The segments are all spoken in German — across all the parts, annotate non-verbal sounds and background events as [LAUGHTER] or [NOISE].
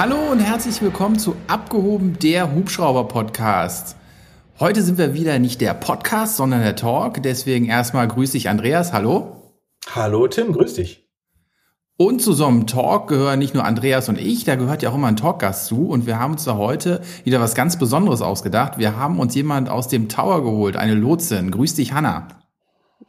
Hallo und herzlich willkommen zu Abgehoben der Hubschrauber Podcast. Heute sind wir wieder nicht der Podcast, sondern der Talk. Deswegen erstmal grüß dich, Andreas. Hallo. Hallo, Tim. Grüß dich. Und zu so einem Talk gehören nicht nur Andreas und ich, da gehört ja auch immer ein Talkgast zu. Und wir haben uns da heute wieder was ganz Besonderes ausgedacht. Wir haben uns jemand aus dem Tower geholt, eine Lotsin. Grüß dich, Hanna.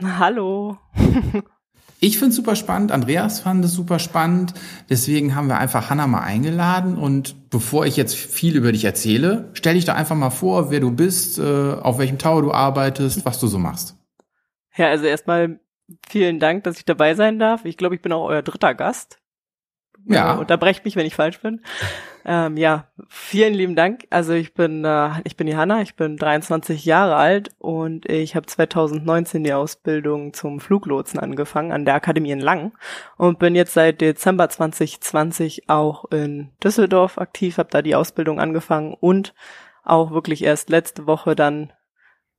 Hallo. [LAUGHS] ich finde es super spannend, Andreas fand es super spannend. Deswegen haben wir einfach Hanna mal eingeladen. Und bevor ich jetzt viel über dich erzähle, stell dich doch einfach mal vor, wer du bist, äh, auf welchem Tower du arbeitest, was du so machst. Ja, also erstmal Vielen Dank, dass ich dabei sein darf. Ich glaube, ich bin auch euer dritter Gast. Ja. Äh, unterbrecht mich, wenn ich falsch bin. Ähm, ja, vielen lieben Dank. Also ich bin, äh, ich bin Johanna, ich bin 23 Jahre alt und ich habe 2019 die Ausbildung zum Fluglotsen angefangen an der Akademie in Lang und bin jetzt seit Dezember 2020 auch in Düsseldorf aktiv, habe da die Ausbildung angefangen und auch wirklich erst letzte Woche dann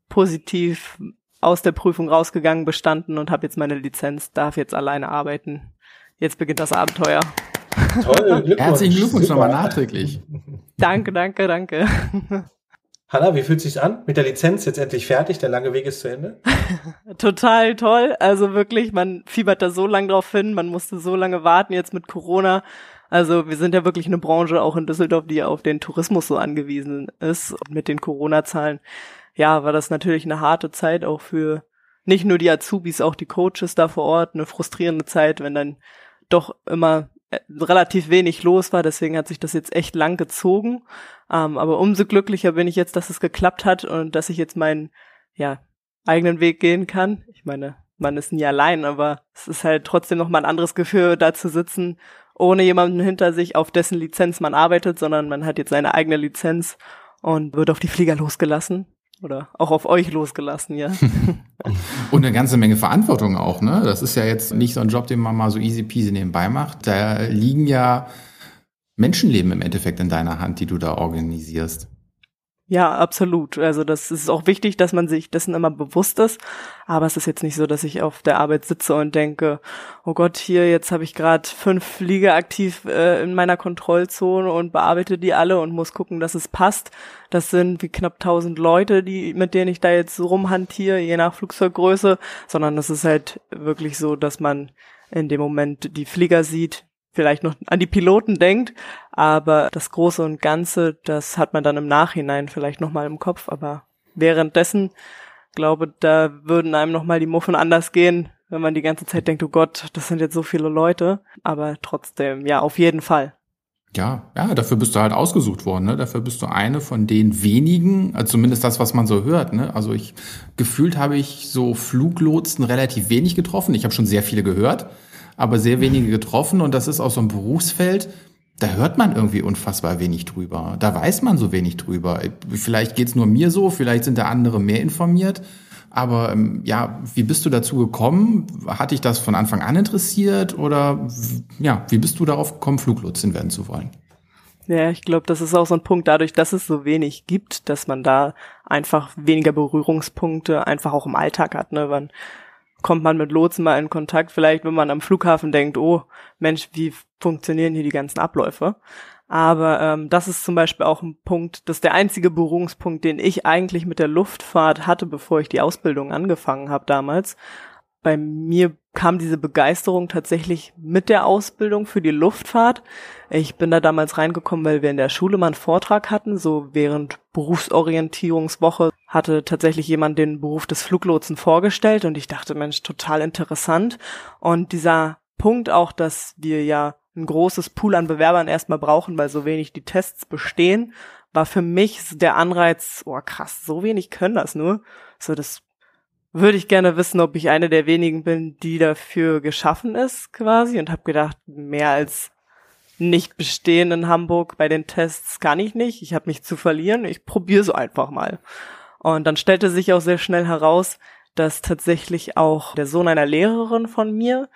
positiv aus der Prüfung rausgegangen, bestanden und habe jetzt meine Lizenz, darf jetzt alleine arbeiten. Jetzt beginnt das Abenteuer. Toll, [LAUGHS] Glückwunsch. Herzlichen Glückwunsch nochmal nachträglich. Danke, danke, danke. [LAUGHS] Hanna, wie fühlt es sich an? Mit der Lizenz jetzt endlich fertig, der lange Weg ist zu Ende? [LAUGHS] Total toll. Also wirklich, man fiebert da so lange drauf hin, man musste so lange warten jetzt mit Corona. Also wir sind ja wirklich eine Branche auch in Düsseldorf, die auf den Tourismus so angewiesen ist. Und mit den Corona-Zahlen ja, war das natürlich eine harte Zeit auch für nicht nur die Azubis, auch die Coaches da vor Ort, eine frustrierende Zeit, wenn dann doch immer äh, relativ wenig los war. Deswegen hat sich das jetzt echt lang gezogen. Ähm, aber umso glücklicher bin ich jetzt, dass es geklappt hat und dass ich jetzt meinen ja, eigenen Weg gehen kann. Ich meine, man ist nie allein, aber es ist halt trotzdem noch mal ein anderes Gefühl, da zu sitzen, ohne jemanden hinter sich, auf dessen Lizenz man arbeitet, sondern man hat jetzt seine eigene Lizenz und wird auf die Flieger losgelassen oder auch auf euch losgelassen, ja. [LAUGHS] Und eine ganze Menge Verantwortung auch, ne? Das ist ja jetzt nicht so ein Job, den man mal so easy peasy nebenbei macht. Da liegen ja Menschenleben im Endeffekt in deiner Hand, die du da organisierst. Ja, absolut. Also das ist auch wichtig, dass man sich dessen immer bewusst ist. Aber es ist jetzt nicht so, dass ich auf der Arbeit sitze und denke, oh Gott, hier jetzt habe ich gerade fünf Flieger aktiv äh, in meiner Kontrollzone und bearbeite die alle und muss gucken, dass es passt. Das sind wie knapp tausend Leute, die mit denen ich da jetzt rumhantiere, je nach Flugzeuggröße, sondern es ist halt wirklich so, dass man in dem Moment die Flieger sieht, vielleicht noch an die Piloten denkt, aber das Große und Ganze, das hat man dann im Nachhinein vielleicht nochmal im Kopf, aber währenddessen, glaube, da würden einem nochmal die Muffen anders gehen, wenn man die ganze Zeit denkt, oh Gott, das sind jetzt so viele Leute, aber trotzdem, ja, auf jeden Fall. Ja, ja, dafür bist du halt ausgesucht worden, ne? Dafür bist du eine von den wenigen, also zumindest das, was man so hört, ne? Also ich gefühlt habe ich so Fluglotsen relativ wenig getroffen. Ich habe schon sehr viele gehört aber sehr wenige getroffen und das ist auch so ein Berufsfeld, da hört man irgendwie unfassbar wenig drüber. Da weiß man so wenig drüber. Vielleicht geht's nur mir so, vielleicht sind da andere mehr informiert. Aber ähm, ja, wie bist du dazu gekommen? Hat dich das von Anfang an interessiert oder ja, wie bist du darauf gekommen, Fluglotsin werden zu wollen? Ja, ich glaube, das ist auch so ein Punkt, dadurch, dass es so wenig gibt, dass man da einfach weniger Berührungspunkte einfach auch im Alltag hat. Ne? Man kommt man mit Lotsen mal in Kontakt, vielleicht wenn man am Flughafen denkt, oh Mensch, wie funktionieren hier die ganzen Abläufe? Aber ähm, das ist zum Beispiel auch ein Punkt, das ist der einzige Berührungspunkt, den ich eigentlich mit der Luftfahrt hatte, bevor ich die Ausbildung angefangen habe damals. Bei mir kam diese Begeisterung tatsächlich mit der Ausbildung für die Luftfahrt. Ich bin da damals reingekommen, weil wir in der Schule mal einen Vortrag hatten, so während Berufsorientierungswoche hatte tatsächlich jemand den Beruf des Fluglotsen vorgestellt und ich dachte, Mensch, total interessant. Und dieser Punkt auch, dass wir ja ein großes Pool an Bewerbern erstmal brauchen, weil so wenig die Tests bestehen, war für mich der Anreiz, oh krass, so wenig können das nur. So, das würde ich gerne wissen, ob ich eine der wenigen bin, die dafür geschaffen ist, quasi, und habe gedacht, mehr als nicht bestehen in Hamburg bei den Tests kann ich nicht. Ich habe mich zu verlieren. Ich probiere so einfach mal. Und dann stellte sich auch sehr schnell heraus, dass tatsächlich auch der Sohn einer Lehrerin von mir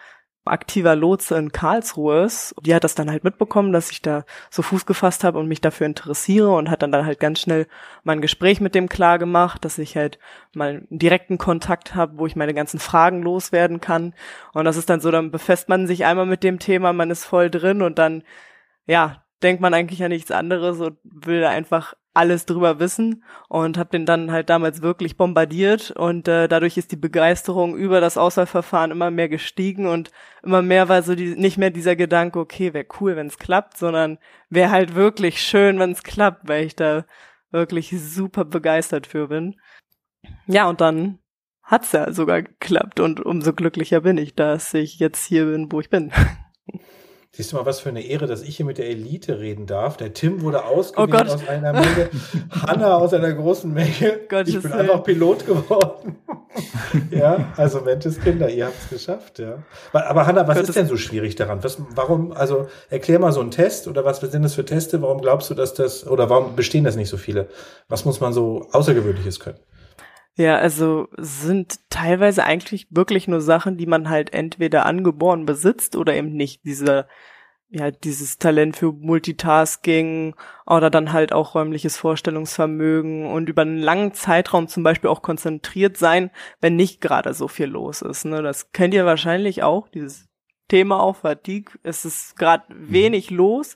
aktiver Lotse in Karlsruhe ist. Die hat das dann halt mitbekommen, dass ich da so Fuß gefasst habe und mich dafür interessiere und hat dann dann halt ganz schnell mein Gespräch mit dem klar gemacht, dass ich halt mal einen direkten Kontakt habe, wo ich meine ganzen Fragen loswerden kann. Und das ist dann so, dann befasst man sich einmal mit dem Thema, man ist voll drin und dann ja, denkt man eigentlich an nichts anderes und will einfach alles drüber wissen und habe den dann halt damals wirklich bombardiert und äh, dadurch ist die Begeisterung über das Auswahlverfahren immer mehr gestiegen und immer mehr war so die, nicht mehr dieser Gedanke, okay, wäre cool, wenn es klappt, sondern wäre halt wirklich schön, wenn es klappt, weil ich da wirklich super begeistert für bin. Ja, und dann hat's ja sogar geklappt und umso glücklicher bin ich, dass ich jetzt hier bin, wo ich bin. [LAUGHS] Siehst du mal, was für eine Ehre, dass ich hier mit der Elite reden darf. Der Tim wurde ausgewählt oh aus einer Menge, [LAUGHS] Hanna aus einer großen Menge. [LAUGHS] Gott ich bin Willen. einfach Pilot geworden. [LAUGHS] ja, also Mentes Kinder, ihr habt es geschafft, ja. Aber Hanna, was Gottes ist denn so schwierig daran? Was, warum, also erklär mal so einen Test oder was sind das für Teste? Warum glaubst du, dass das, oder warum bestehen das nicht so viele? Was muss man so Außergewöhnliches können? Ja, also sind teilweise eigentlich wirklich nur Sachen, die man halt entweder angeboren besitzt oder eben nicht. Diese, ja, dieses Talent für Multitasking oder dann halt auch räumliches Vorstellungsvermögen und über einen langen Zeitraum zum Beispiel auch konzentriert sein, wenn nicht gerade so viel los ist. Ne? Das kennt ihr wahrscheinlich auch, dieses Thema auch, Fatigue. Es ist gerade mhm. wenig los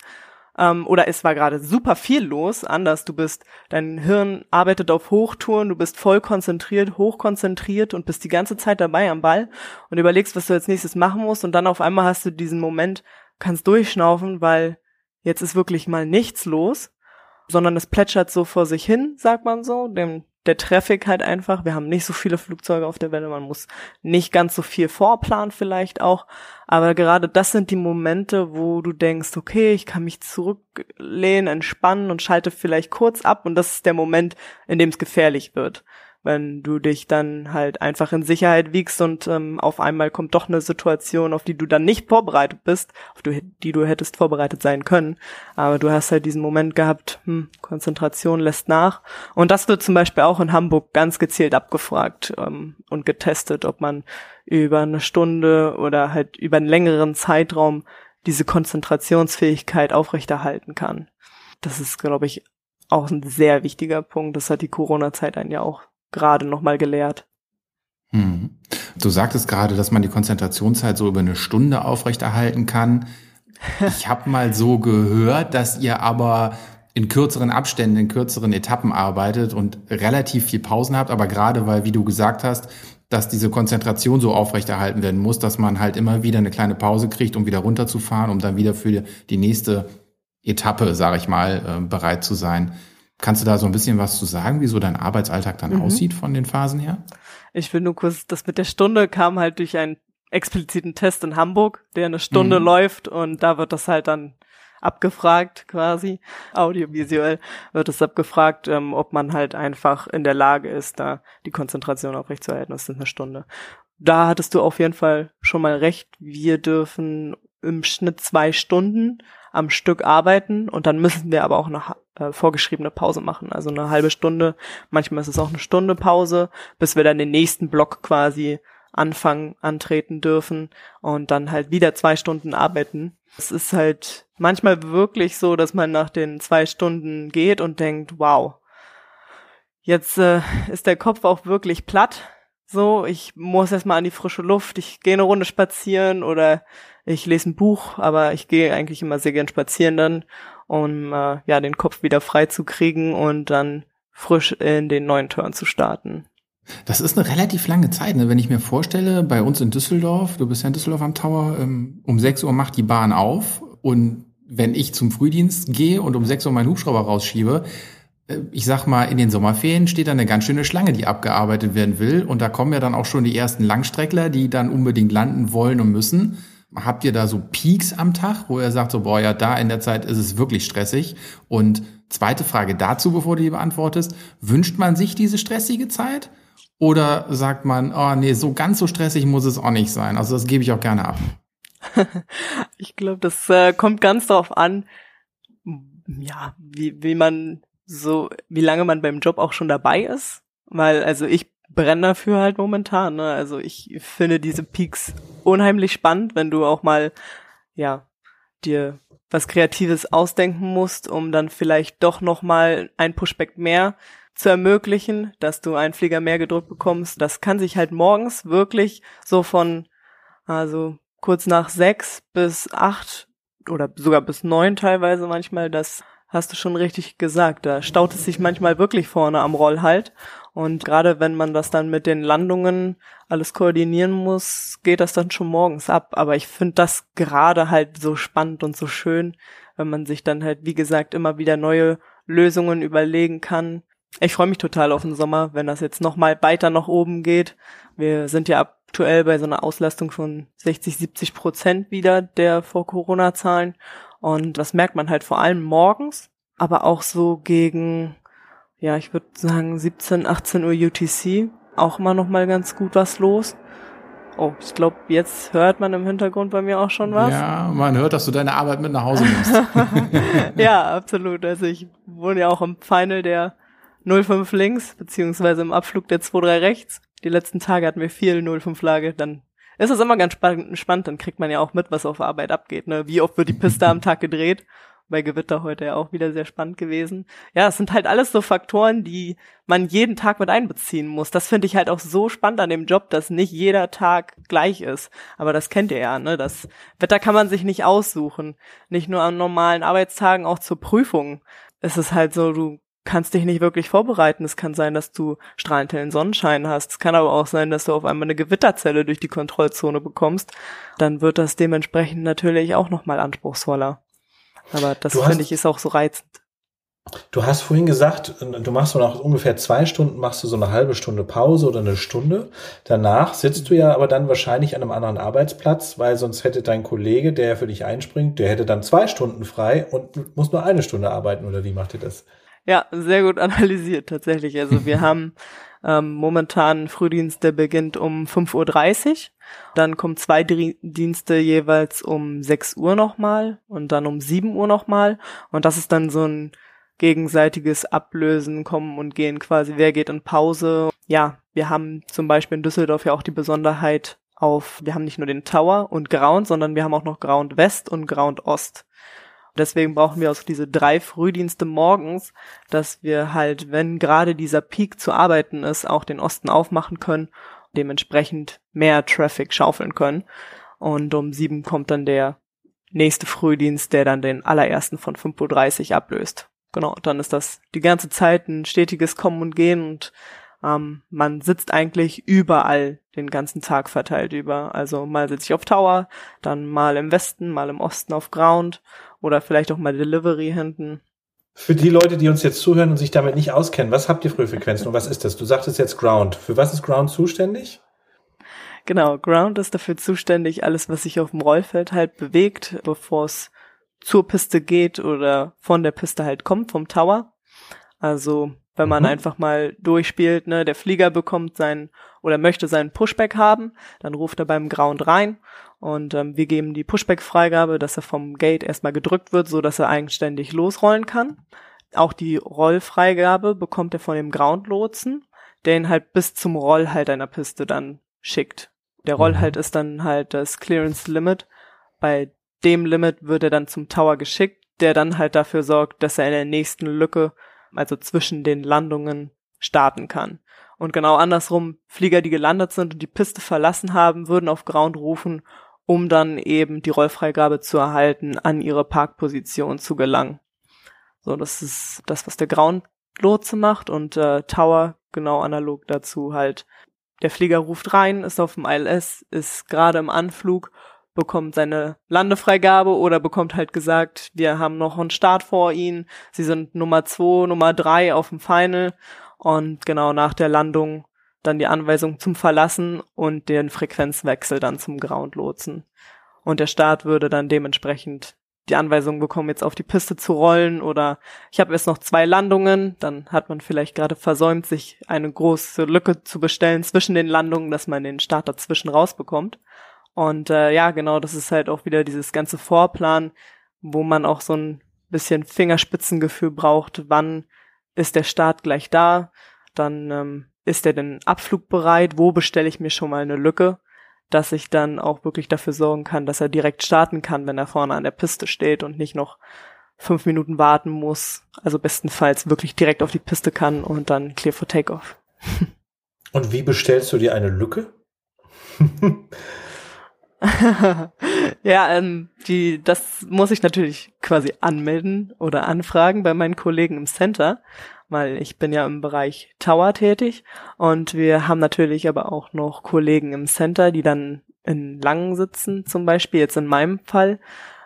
ähm, oder es war gerade super viel los, anders, du bist, dein Hirn arbeitet auf Hochtouren, du bist voll konzentriert, hochkonzentriert und bist die ganze Zeit dabei am Ball und überlegst, was du als nächstes machen musst. Und dann auf einmal hast du diesen Moment, kannst durchschnaufen, weil jetzt ist wirklich mal nichts los, sondern es plätschert so vor sich hin, sagt man so, dem der Traffic halt einfach. Wir haben nicht so viele Flugzeuge auf der Welle, man muss nicht ganz so viel vorplanen vielleicht auch. Aber gerade das sind die Momente, wo du denkst, okay, ich kann mich zurücklehnen, entspannen und schalte vielleicht kurz ab und das ist der Moment, in dem es gefährlich wird wenn du dich dann halt einfach in Sicherheit wiegst und ähm, auf einmal kommt doch eine Situation, auf die du dann nicht vorbereitet bist, auf die, du hättest vorbereitet sein können. Aber du hast halt diesen Moment gehabt, hm, Konzentration lässt nach. Und das wird zum Beispiel auch in Hamburg ganz gezielt abgefragt ähm, und getestet, ob man über eine Stunde oder halt über einen längeren Zeitraum diese Konzentrationsfähigkeit aufrechterhalten kann. Das ist, glaube ich, auch ein sehr wichtiger Punkt. Das hat die Corona-Zeit einen ja auch gerade nochmal gelehrt. Hm. Du sagtest gerade, dass man die Konzentrationszeit so über eine Stunde aufrechterhalten kann. [LAUGHS] Ich habe mal so gehört, dass ihr aber in kürzeren Abständen, in kürzeren Etappen arbeitet und relativ viel Pausen habt, aber gerade weil, wie du gesagt hast, dass diese Konzentration so aufrechterhalten werden muss, dass man halt immer wieder eine kleine Pause kriegt, um wieder runterzufahren, um dann wieder für die nächste Etappe, sage ich mal, äh, bereit zu sein. Kannst du da so ein bisschen was zu sagen, wie so dein Arbeitsalltag dann mhm. aussieht von den Phasen her? Ich will nur kurz, das mit der Stunde kam halt durch einen expliziten Test in Hamburg, der eine Stunde mhm. läuft und da wird das halt dann abgefragt quasi, audiovisuell wird es abgefragt, ähm, ob man halt einfach in der Lage ist, da die Konzentration aufrechtzuerhalten. Das sind eine Stunde. Da hattest du auf jeden Fall schon mal recht. Wir dürfen im Schnitt zwei Stunden am Stück arbeiten und dann müssen wir aber auch eine äh, vorgeschriebene Pause machen, also eine halbe Stunde, manchmal ist es auch eine Stunde Pause, bis wir dann den nächsten Block quasi anfangen, antreten dürfen und dann halt wieder zwei Stunden arbeiten. Es ist halt manchmal wirklich so, dass man nach den zwei Stunden geht und denkt, wow, jetzt äh, ist der Kopf auch wirklich platt. So, ich muss erstmal an die frische Luft, ich gehe eine Runde spazieren oder ich lese ein Buch, aber ich gehe eigentlich immer sehr gern spazieren dann, um äh, ja den Kopf wieder frei zu kriegen und dann frisch in den neuen Turn zu starten. Das ist eine relativ lange Zeit, ne? wenn ich mir vorstelle, bei uns in Düsseldorf, du bist ja in Düsseldorf am Tower, ähm, um 6 Uhr macht die Bahn auf und wenn ich zum Frühdienst gehe und um 6 Uhr meinen Hubschrauber rausschiebe, ich sag mal, in den Sommerferien steht da eine ganz schöne Schlange, die abgearbeitet werden will. Und da kommen ja dann auch schon die ersten Langstreckler, die dann unbedingt landen wollen und müssen. Habt ihr da so Peaks am Tag, wo ihr sagt, so, boah, ja, da in der Zeit ist es wirklich stressig? Und zweite Frage dazu, bevor du die beantwortest. Wünscht man sich diese stressige Zeit? Oder sagt man, oh nee, so ganz so stressig muss es auch nicht sein? Also das gebe ich auch gerne ab. [LAUGHS] ich glaube, das äh, kommt ganz darauf an, ja, wie, wie man so, wie lange man beim Job auch schon dabei ist. Weil, also ich brenne dafür halt momentan. Ne? Also ich finde diese Peaks unheimlich spannend, wenn du auch mal, ja, dir was Kreatives ausdenken musst, um dann vielleicht doch noch mal ein Pushback mehr zu ermöglichen, dass du einen Flieger mehr gedrückt bekommst. Das kann sich halt morgens wirklich so von, also kurz nach sechs bis acht oder sogar bis neun teilweise manchmal, das hast du schon richtig gesagt. Da staut es sich manchmal wirklich vorne am Roll halt. Und gerade wenn man das dann mit den Landungen alles koordinieren muss, geht das dann schon morgens ab. Aber ich finde das gerade halt so spannend und so schön, wenn man sich dann halt, wie gesagt, immer wieder neue Lösungen überlegen kann. Ich freue mich total auf den Sommer, wenn das jetzt nochmal weiter nach oben geht. Wir sind ja aktuell bei so einer Auslastung von 60, 70 Prozent wieder der Vor-Corona-Zahlen. Und das merkt man halt vor allem morgens, aber auch so gegen, ja, ich würde sagen 17, 18 Uhr UTC auch immer noch mal ganz gut was los. Oh, ich glaube, jetzt hört man im Hintergrund bei mir auch schon was. Ja, man hört, dass du deine Arbeit mit nach Hause nimmst. [LAUGHS] ja, absolut. Also ich wohne ja auch im Final der 05 links, beziehungsweise im Abflug der 23 rechts. Die letzten Tage hatten wir viel 05 Lage, dann ist es immer ganz spannend, dann kriegt man ja auch mit, was auf Arbeit abgeht. Ne? Wie oft wird die Piste am Tag gedreht? Bei Gewitter heute ja auch wieder sehr spannend gewesen. Ja, es sind halt alles so Faktoren, die man jeden Tag mit einbeziehen muss. Das finde ich halt auch so spannend an dem Job, dass nicht jeder Tag gleich ist. Aber das kennt ihr ja, ne? Das Wetter kann man sich nicht aussuchen. Nicht nur an normalen Arbeitstagen, auch zur Prüfung. Es ist halt so, du kannst dich nicht wirklich vorbereiten. Es kann sein, dass du strahlend hellen Sonnenschein hast. Es kann aber auch sein, dass du auf einmal eine Gewitterzelle durch die Kontrollzone bekommst. Dann wird das dementsprechend natürlich auch nochmal anspruchsvoller. Aber das finde ich ist auch so reizend. Du hast vorhin gesagt, du machst so nach ungefähr zwei Stunden machst du so eine halbe Stunde Pause oder eine Stunde. Danach sitzt du ja aber dann wahrscheinlich an einem anderen Arbeitsplatz, weil sonst hätte dein Kollege, der für dich einspringt, der hätte dann zwei Stunden frei und muss nur eine Stunde arbeiten oder wie macht ihr das? Ja, sehr gut [LAUGHS] analysiert tatsächlich. Also wir [LAUGHS] haben ähm, momentan Frühdienst, der beginnt um 5.30 Uhr. Dann kommen zwei Dienste jeweils um 6 Uhr nochmal und dann um 7 Uhr nochmal. Und das ist dann so ein gegenseitiges Ablösen, kommen und gehen quasi. Wer geht in Pause? Ja, wir haben zum Beispiel in Düsseldorf ja auch die Besonderheit auf, wir haben nicht nur den Tower und Ground, sondern wir haben auch noch Ground West und Ground Ost. Deswegen brauchen wir auch diese drei Frühdienste morgens, dass wir halt, wenn gerade dieser Peak zu arbeiten ist, auch den Osten aufmachen können, dementsprechend mehr Traffic schaufeln können. Und um sieben kommt dann der nächste Frühdienst, der dann den allerersten von 5.30 Uhr ablöst. Genau, dann ist das die ganze Zeit ein stetiges Kommen und Gehen und ähm, man sitzt eigentlich überall den ganzen Tag verteilt über. Also mal sitze ich auf Tower, dann mal im Westen, mal im Osten auf Ground oder vielleicht auch mal Delivery hinten. Für die Leute, die uns jetzt zuhören und sich damit nicht auskennen, was habt ihr für Frequenzen und was ist das? Du sagtest jetzt Ground. Für was ist Ground zuständig? Genau, Ground ist dafür zuständig, alles, was sich auf dem Rollfeld halt bewegt, bevor es zur Piste geht oder von der Piste halt kommt, vom Tower. Also wenn man mhm. einfach mal durchspielt, ne, der Flieger bekommt sein oder möchte seinen Pushback haben, dann ruft er beim Ground rein und ähm, wir geben die Pushback-Freigabe, dass er vom Gate erstmal gedrückt wird, so dass er eigenständig losrollen kann. Auch die Rollfreigabe bekommt er von dem Ground-Lotsen, der ihn halt bis zum Rollhalt einer Piste dann schickt. Der mhm. Rollhalt ist dann halt das Clearance Limit. Bei dem Limit wird er dann zum Tower geschickt, der dann halt dafür sorgt, dass er in der nächsten Lücke also zwischen den Landungen starten kann. Und genau andersrum, Flieger, die gelandet sind und die Piste verlassen haben, würden auf Ground rufen, um dann eben die Rollfreigabe zu erhalten, an ihre Parkposition zu gelangen. So, das ist das, was der Ground-Lotse macht und äh, Tower genau analog dazu halt. Der Flieger ruft rein, ist auf dem ILS, ist gerade im Anflug bekommt seine Landefreigabe oder bekommt halt gesagt, wir haben noch einen Start vor ihnen, sie sind Nummer zwei, Nummer drei auf dem Final und genau nach der Landung dann die Anweisung zum Verlassen und den Frequenzwechsel dann zum Groundlotsen. Und der Start würde dann dementsprechend die Anweisung bekommen, jetzt auf die Piste zu rollen oder ich habe erst noch zwei Landungen, dann hat man vielleicht gerade versäumt, sich eine große Lücke zu bestellen zwischen den Landungen, dass man den Start dazwischen rausbekommt. Und äh, ja, genau, das ist halt auch wieder dieses ganze Vorplan, wo man auch so ein bisschen Fingerspitzengefühl braucht, wann ist der Start gleich da, dann ähm, ist er denn abflugbereit, wo bestelle ich mir schon mal eine Lücke, dass ich dann auch wirklich dafür sorgen kann, dass er direkt starten kann, wenn er vorne an der Piste steht und nicht noch fünf Minuten warten muss. Also bestenfalls wirklich direkt auf die Piste kann und dann clear for takeoff. Und wie bestellst du dir eine Lücke? [LAUGHS] [LAUGHS] ja, ähm, die, das muss ich natürlich quasi anmelden oder anfragen bei meinen Kollegen im Center, weil ich bin ja im Bereich Tower tätig und wir haben natürlich aber auch noch Kollegen im Center, die dann in Langen sitzen, zum Beispiel jetzt in meinem Fall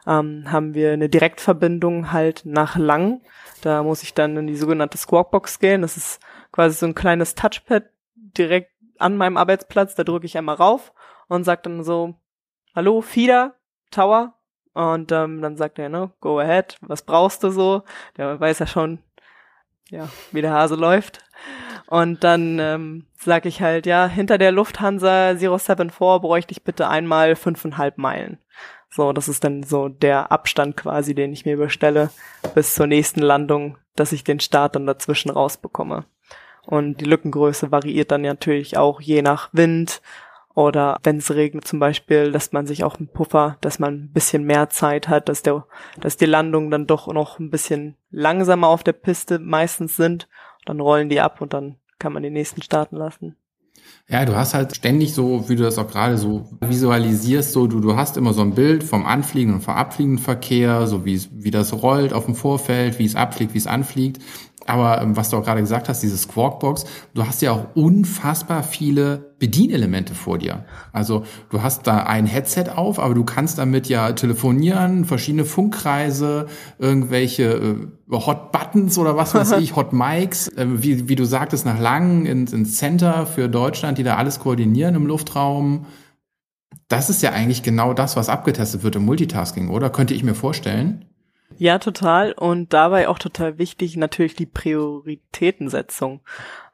ähm, haben wir eine Direktverbindung halt nach Lang. Da muss ich dann in die sogenannte Squawkbox gehen. Das ist quasi so ein kleines Touchpad direkt an meinem Arbeitsplatz. Da drücke ich einmal rauf und sage dann so, hallo, Fieder, Tower. Und ähm, dann sagt er, ne, go ahead, was brauchst du so? Der weiß ja schon, ja, wie der Hase läuft. Und dann ähm, sage ich halt, ja, hinter der Lufthansa 074 bräuchte ich bitte einmal fünfeinhalb Meilen. So, das ist dann so der Abstand quasi, den ich mir überstelle bis zur nächsten Landung, dass ich den Start dann dazwischen rausbekomme. Und die Lückengröße variiert dann natürlich auch je nach Wind oder wenn es regnet zum Beispiel, dass man sich auch einen Puffer, dass man ein bisschen mehr Zeit hat, dass der, dass die Landungen dann doch noch ein bisschen langsamer auf der Piste meistens sind. Dann rollen die ab und dann kann man den nächsten starten lassen. Ja, du hast halt ständig so, wie du das auch gerade so visualisierst, so du, du hast immer so ein Bild vom anfliegenden und vom abfliegenden Verkehr, so wie, wie das rollt auf dem Vorfeld, wie es abfliegt, wie es anfliegt. Aber ähm, was du auch gerade gesagt hast, diese Squawkbox, du hast ja auch unfassbar viele Bedienelemente vor dir. Also du hast da ein Headset auf, aber du kannst damit ja telefonieren, verschiedene Funkkreise, irgendwelche äh, Hot Buttons oder was weiß [LAUGHS] ich, Hot Mics, äh, wie, wie du sagtest, nach Langen ins, ins Center für Deutschland, die da alles koordinieren im Luftraum. Das ist ja eigentlich genau das, was abgetestet wird im Multitasking, oder? Könnte ich mir vorstellen. Ja, total. Und dabei auch total wichtig natürlich die Prioritätensetzung.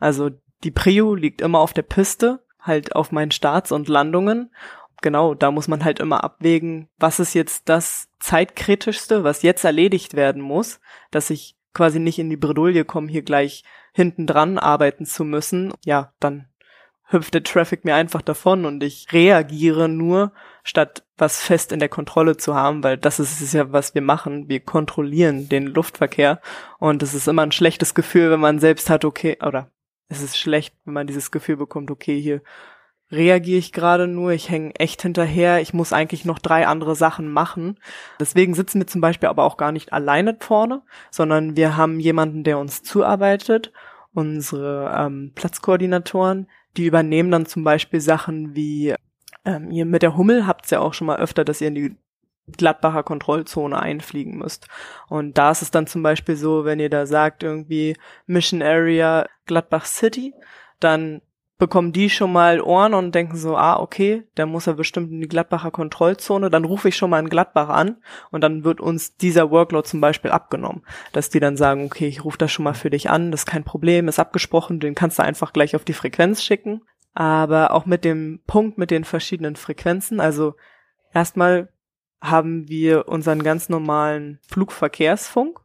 Also die Prio liegt immer auf der Piste, halt auf meinen Starts und Landungen. Genau, da muss man halt immer abwägen, was ist jetzt das zeitkritischste, was jetzt erledigt werden muss, dass ich quasi nicht in die Bredouille komme, hier gleich hinten dran arbeiten zu müssen. Ja, dann hüpft der Traffic mir einfach davon und ich reagiere nur, statt was fest in der Kontrolle zu haben, weil das ist es ja, was wir machen. Wir kontrollieren den Luftverkehr und es ist immer ein schlechtes Gefühl, wenn man selbst hat, okay, oder es ist schlecht, wenn man dieses Gefühl bekommt, okay, hier reagiere ich gerade nur, ich hänge echt hinterher, ich muss eigentlich noch drei andere Sachen machen. Deswegen sitzen wir zum Beispiel aber auch gar nicht alleine vorne, sondern wir haben jemanden, der uns zuarbeitet, unsere ähm, Platzkoordinatoren, die übernehmen dann zum Beispiel Sachen wie, ähm, ihr mit der Hummel habt's ja auch schon mal öfter, dass ihr in die Gladbacher Kontrollzone einfliegen müsst. Und da ist es dann zum Beispiel so, wenn ihr da sagt, irgendwie Mission Area Gladbach City, dann bekommen die schon mal Ohren und denken so, ah, okay, der muss ja bestimmt in die Gladbacher Kontrollzone, dann rufe ich schon mal in Gladbach an und dann wird uns dieser Workload zum Beispiel abgenommen. Dass die dann sagen, okay, ich rufe das schon mal für dich an, das ist kein Problem, ist abgesprochen, den kannst du einfach gleich auf die Frequenz schicken. Aber auch mit dem Punkt mit den verschiedenen Frequenzen, also erstmal haben wir unseren ganz normalen Flugverkehrsfunk,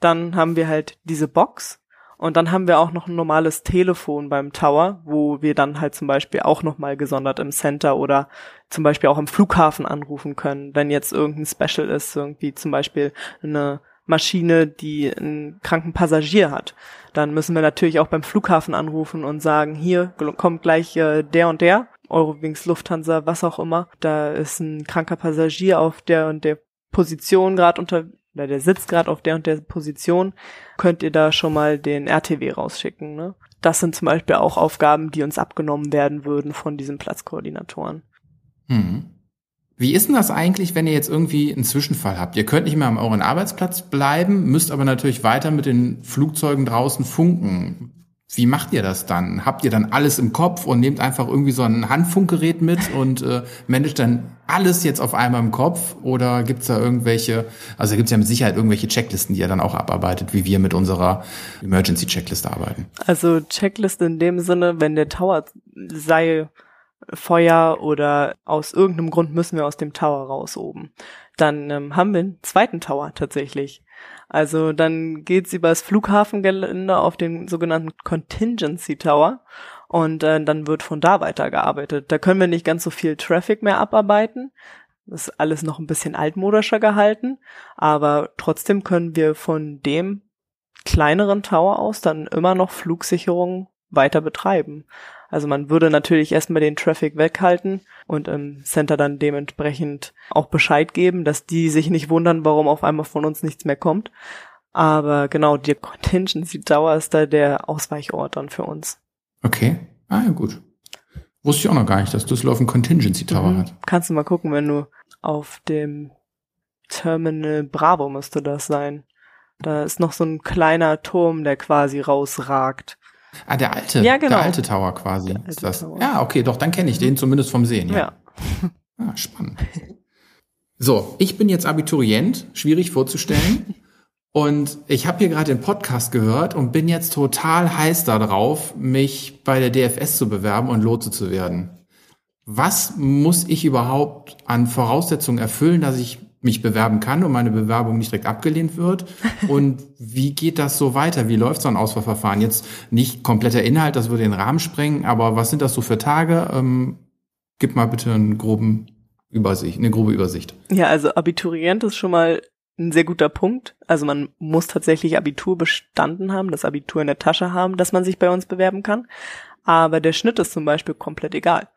dann haben wir halt diese Box, und dann haben wir auch noch ein normales Telefon beim Tower, wo wir dann halt zum Beispiel auch nochmal gesondert im Center oder zum Beispiel auch im Flughafen anrufen können, wenn jetzt irgendein Special ist, irgendwie zum Beispiel eine Maschine, die einen kranken Passagier hat. Dann müssen wir natürlich auch beim Flughafen anrufen und sagen, hier kommt gleich äh, der und der, Eurowings, Lufthansa, was auch immer. Da ist ein kranker Passagier auf der und der Position gerade unter oder der sitzt gerade auf der und der Position, könnt ihr da schon mal den RTW rausschicken. Ne? Das sind zum Beispiel auch Aufgaben, die uns abgenommen werden würden von diesen Platzkoordinatoren. Hm. Wie ist denn das eigentlich, wenn ihr jetzt irgendwie einen Zwischenfall habt? Ihr könnt nicht mehr am euren Arbeitsplatz bleiben, müsst aber natürlich weiter mit den Flugzeugen draußen funken. Wie macht ihr das dann? Habt ihr dann alles im Kopf und nehmt einfach irgendwie so ein Handfunkgerät mit und äh, managt dann alles jetzt auf einmal im Kopf? Oder gibt's da irgendwelche, also gibt's ja mit Sicherheit irgendwelche Checklisten, die ihr dann auch abarbeitet, wie wir mit unserer Emergency-Checkliste arbeiten? Also Checkliste in dem Sinne, wenn der Tower sei Feuer oder aus irgendeinem Grund müssen wir aus dem Tower raus oben. Dann ähm, haben wir einen zweiten Tower tatsächlich. Also dann geht's übers Flughafengelände auf den sogenannten Contingency Tower und äh, dann wird von da weitergearbeitet. Da können wir nicht ganz so viel Traffic mehr abarbeiten. Das ist alles noch ein bisschen altmodischer gehalten, aber trotzdem können wir von dem kleineren Tower aus dann immer noch Flugsicherung weiter betreiben. Also man würde natürlich erstmal den Traffic weghalten und im Center dann dementsprechend auch Bescheid geben, dass die sich nicht wundern, warum auf einmal von uns nichts mehr kommt. Aber genau, die Contingency Tower ist da der Ausweichort dann für uns. Okay. Ah ja, gut. Wusste ich auch noch gar nicht, dass Düsseldorf einen Contingency Tower mhm. hat. Kannst du mal gucken, wenn du auf dem Terminal Bravo müsste das sein. Da ist noch so ein kleiner Turm, der quasi rausragt. Ah, der alte, ja, genau. der alte Tower quasi. Alte ist das. Tower. Ja, okay, doch, dann kenne ich den zumindest vom Sehen, ja. ja. Ah, spannend. So, ich bin jetzt Abiturient, schwierig vorzustellen. Und ich habe hier gerade den Podcast gehört und bin jetzt total heiß darauf, mich bei der DFS zu bewerben und Lotse zu werden. Was muss ich überhaupt an Voraussetzungen erfüllen, dass ich mich bewerben kann und meine Bewerbung nicht direkt abgelehnt wird? [LAUGHS] Und wie geht das so weiter? Wie läuft so ein Auswahlverfahren? Jetzt nicht kompletter Inhalt, das würde den Rahmen sprengen, aber was sind das so für Tage? Ähm, gib mal bitte einen groben Übersicht, eine grobe Übersicht. Ja, also Abiturient ist schon mal ein sehr guter Punkt. Also man muss tatsächlich Abitur bestanden haben, das Abitur in der Tasche haben, dass man sich bei uns bewerben kann. Aber der Schnitt ist zum Beispiel komplett egal.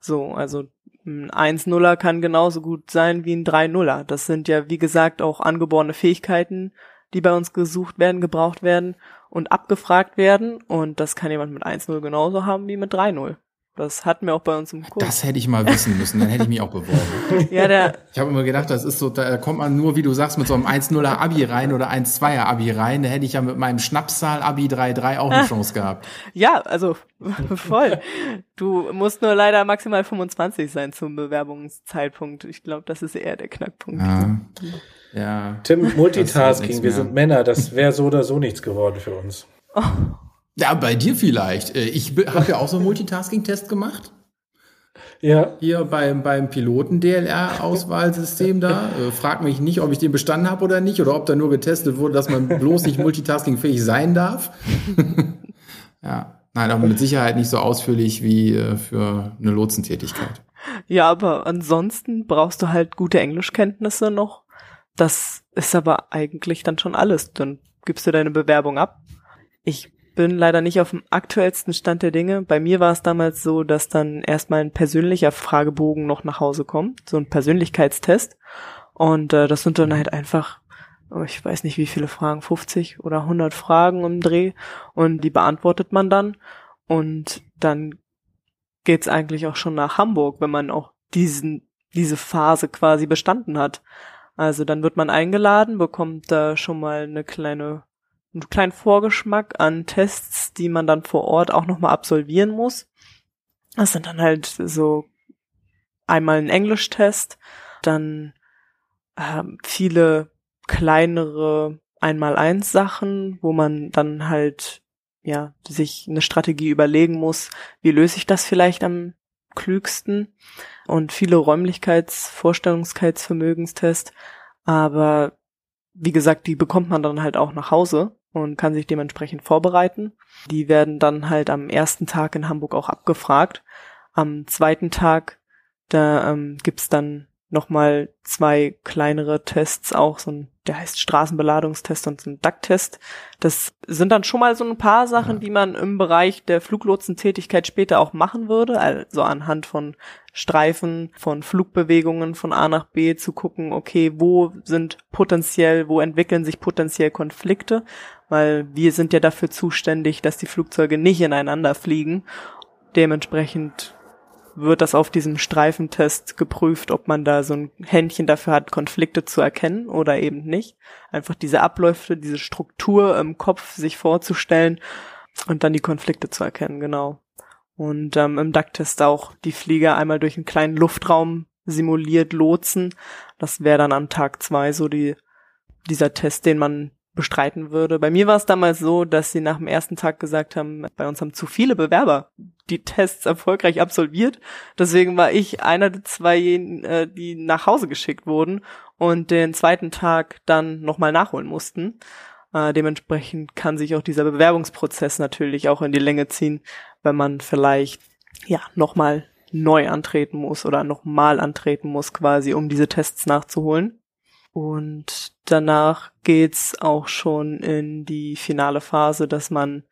So, also ein 1-0er kann genauso gut sein wie ein 3-0er. Das sind ja, wie gesagt, auch angeborene Fähigkeiten, die bei uns gesucht werden, gebraucht werden und abgefragt werden. Und das kann jemand mit 1-0 genauso haben wie mit 3-0. Das hatten wir auch bei uns im Kurs. Das hätte ich mal wissen müssen, dann hätte ich mich auch beworben. [LAUGHS] ja, der ich habe immer gedacht, das ist so, da kommt man nur, wie du sagst, mit so einem 1-0er Abi rein oder 1-2er Abi rein. Da hätte ich ja mit meinem Schnapszahl Abi 3-3 auch eine Chance gehabt. Ja, also [LAUGHS] voll. Du musst nur leider maximal 25 sein zum Bewerbungszeitpunkt. Ich glaube, das ist eher der Knackpunkt. Ja. ja. Tim, Multitasking, wir sind Männer, das wäre so oder so nichts geworden für uns. Oh. Ja, bei dir vielleicht. Äh, ich habe ja auch so einen Multitasking-Test gemacht. Ja. Hier beim, beim Piloten-DLR-Auswahlsystem da. [LAUGHS] Äh, frag mich nicht, ob ich den bestanden habe oder nicht, oder ob da nur getestet wurde, dass man bloß nicht multitaskingfähig sein darf. [LAUGHS] ja. Nein, aber mit Sicherheit nicht so ausführlich wie äh, für eine Lotsentätigkeit. Ja, aber ansonsten brauchst du halt gute Englischkenntnisse noch. Das ist aber eigentlich dann schon alles. Dann gibst du deine Bewerbung ab. Ich bin leider nicht auf dem aktuellsten Stand der Dinge. Bei mir war es damals so, dass dann erstmal ein persönlicher Fragebogen noch nach Hause kommt, so ein Persönlichkeitstest. Und äh, das sind dann halt einfach, oh, ich weiß nicht wie viele Fragen, 50 oder 100 Fragen im Dreh. Und die beantwortet man dann. Und dann geht's eigentlich auch schon nach Hamburg, wenn man auch diesen, diese Phase quasi bestanden hat. Also dann wird man eingeladen, bekommt da schon mal eine kleine einen kleinen Vorgeschmack an Tests, die man dann vor Ort auch nochmal absolvieren muss. Das sind dann halt so einmal ein Englischtest, dann ähm, viele kleinere Einmal-eins Sachen, wo man dann halt ja sich eine Strategie überlegen muss, wie löse ich das vielleicht am klügsten. Und viele Räumlichkeits-, Vorstellungskeitsvermögenstest, aber wie gesagt, die bekommt man dann halt auch nach Hause und kann sich dementsprechend vorbereiten. Die werden dann halt am ersten Tag in Hamburg auch abgefragt. Am zweiten Tag, da ähm, gibt's dann nochmal zwei kleinere Tests, auch so ein, der heißt Straßenbeladungstest und ein DAC-Test. Das sind dann schon mal so ein paar Sachen, die man im Bereich der Fluglotsentätigkeit später auch machen würde, also anhand von Streifen, von Flugbewegungen von A nach B zu gucken, okay, wo sind potenziell, wo entwickeln sich potenziell Konflikte, weil wir sind ja dafür zuständig, dass die Flugzeuge nicht ineinander fliegen. Dementsprechend wird das auf diesem Streifentest geprüft, ob man da so ein Händchen dafür hat, Konflikte zu erkennen oder eben nicht. Einfach diese Abläufe, diese Struktur im Kopf sich vorzustellen und dann die Konflikte zu erkennen, genau. Und ähm, im DAC-Test auch die Flieger einmal durch einen kleinen Luftraum simuliert lotsen. Das wäre dann am Tag zwei so die, dieser Test, den man bestreiten würde. Bei mir war es damals so, dass sie nach dem ersten Tag gesagt haben, bei uns haben zu viele Bewerber die Tests erfolgreich absolviert. Deswegen war ich einer der zwei, äh, die nach Hause geschickt wurden und den zweiten Tag dann nochmal nachholen mussten. Äh, dementsprechend kann sich auch dieser Bewerbungsprozess natürlich auch in die Länge ziehen, wenn man vielleicht ja nochmal neu antreten muss oder nochmal antreten muss, quasi, um diese Tests nachzuholen. Und danach geht's auch schon in die finale Phase, dass man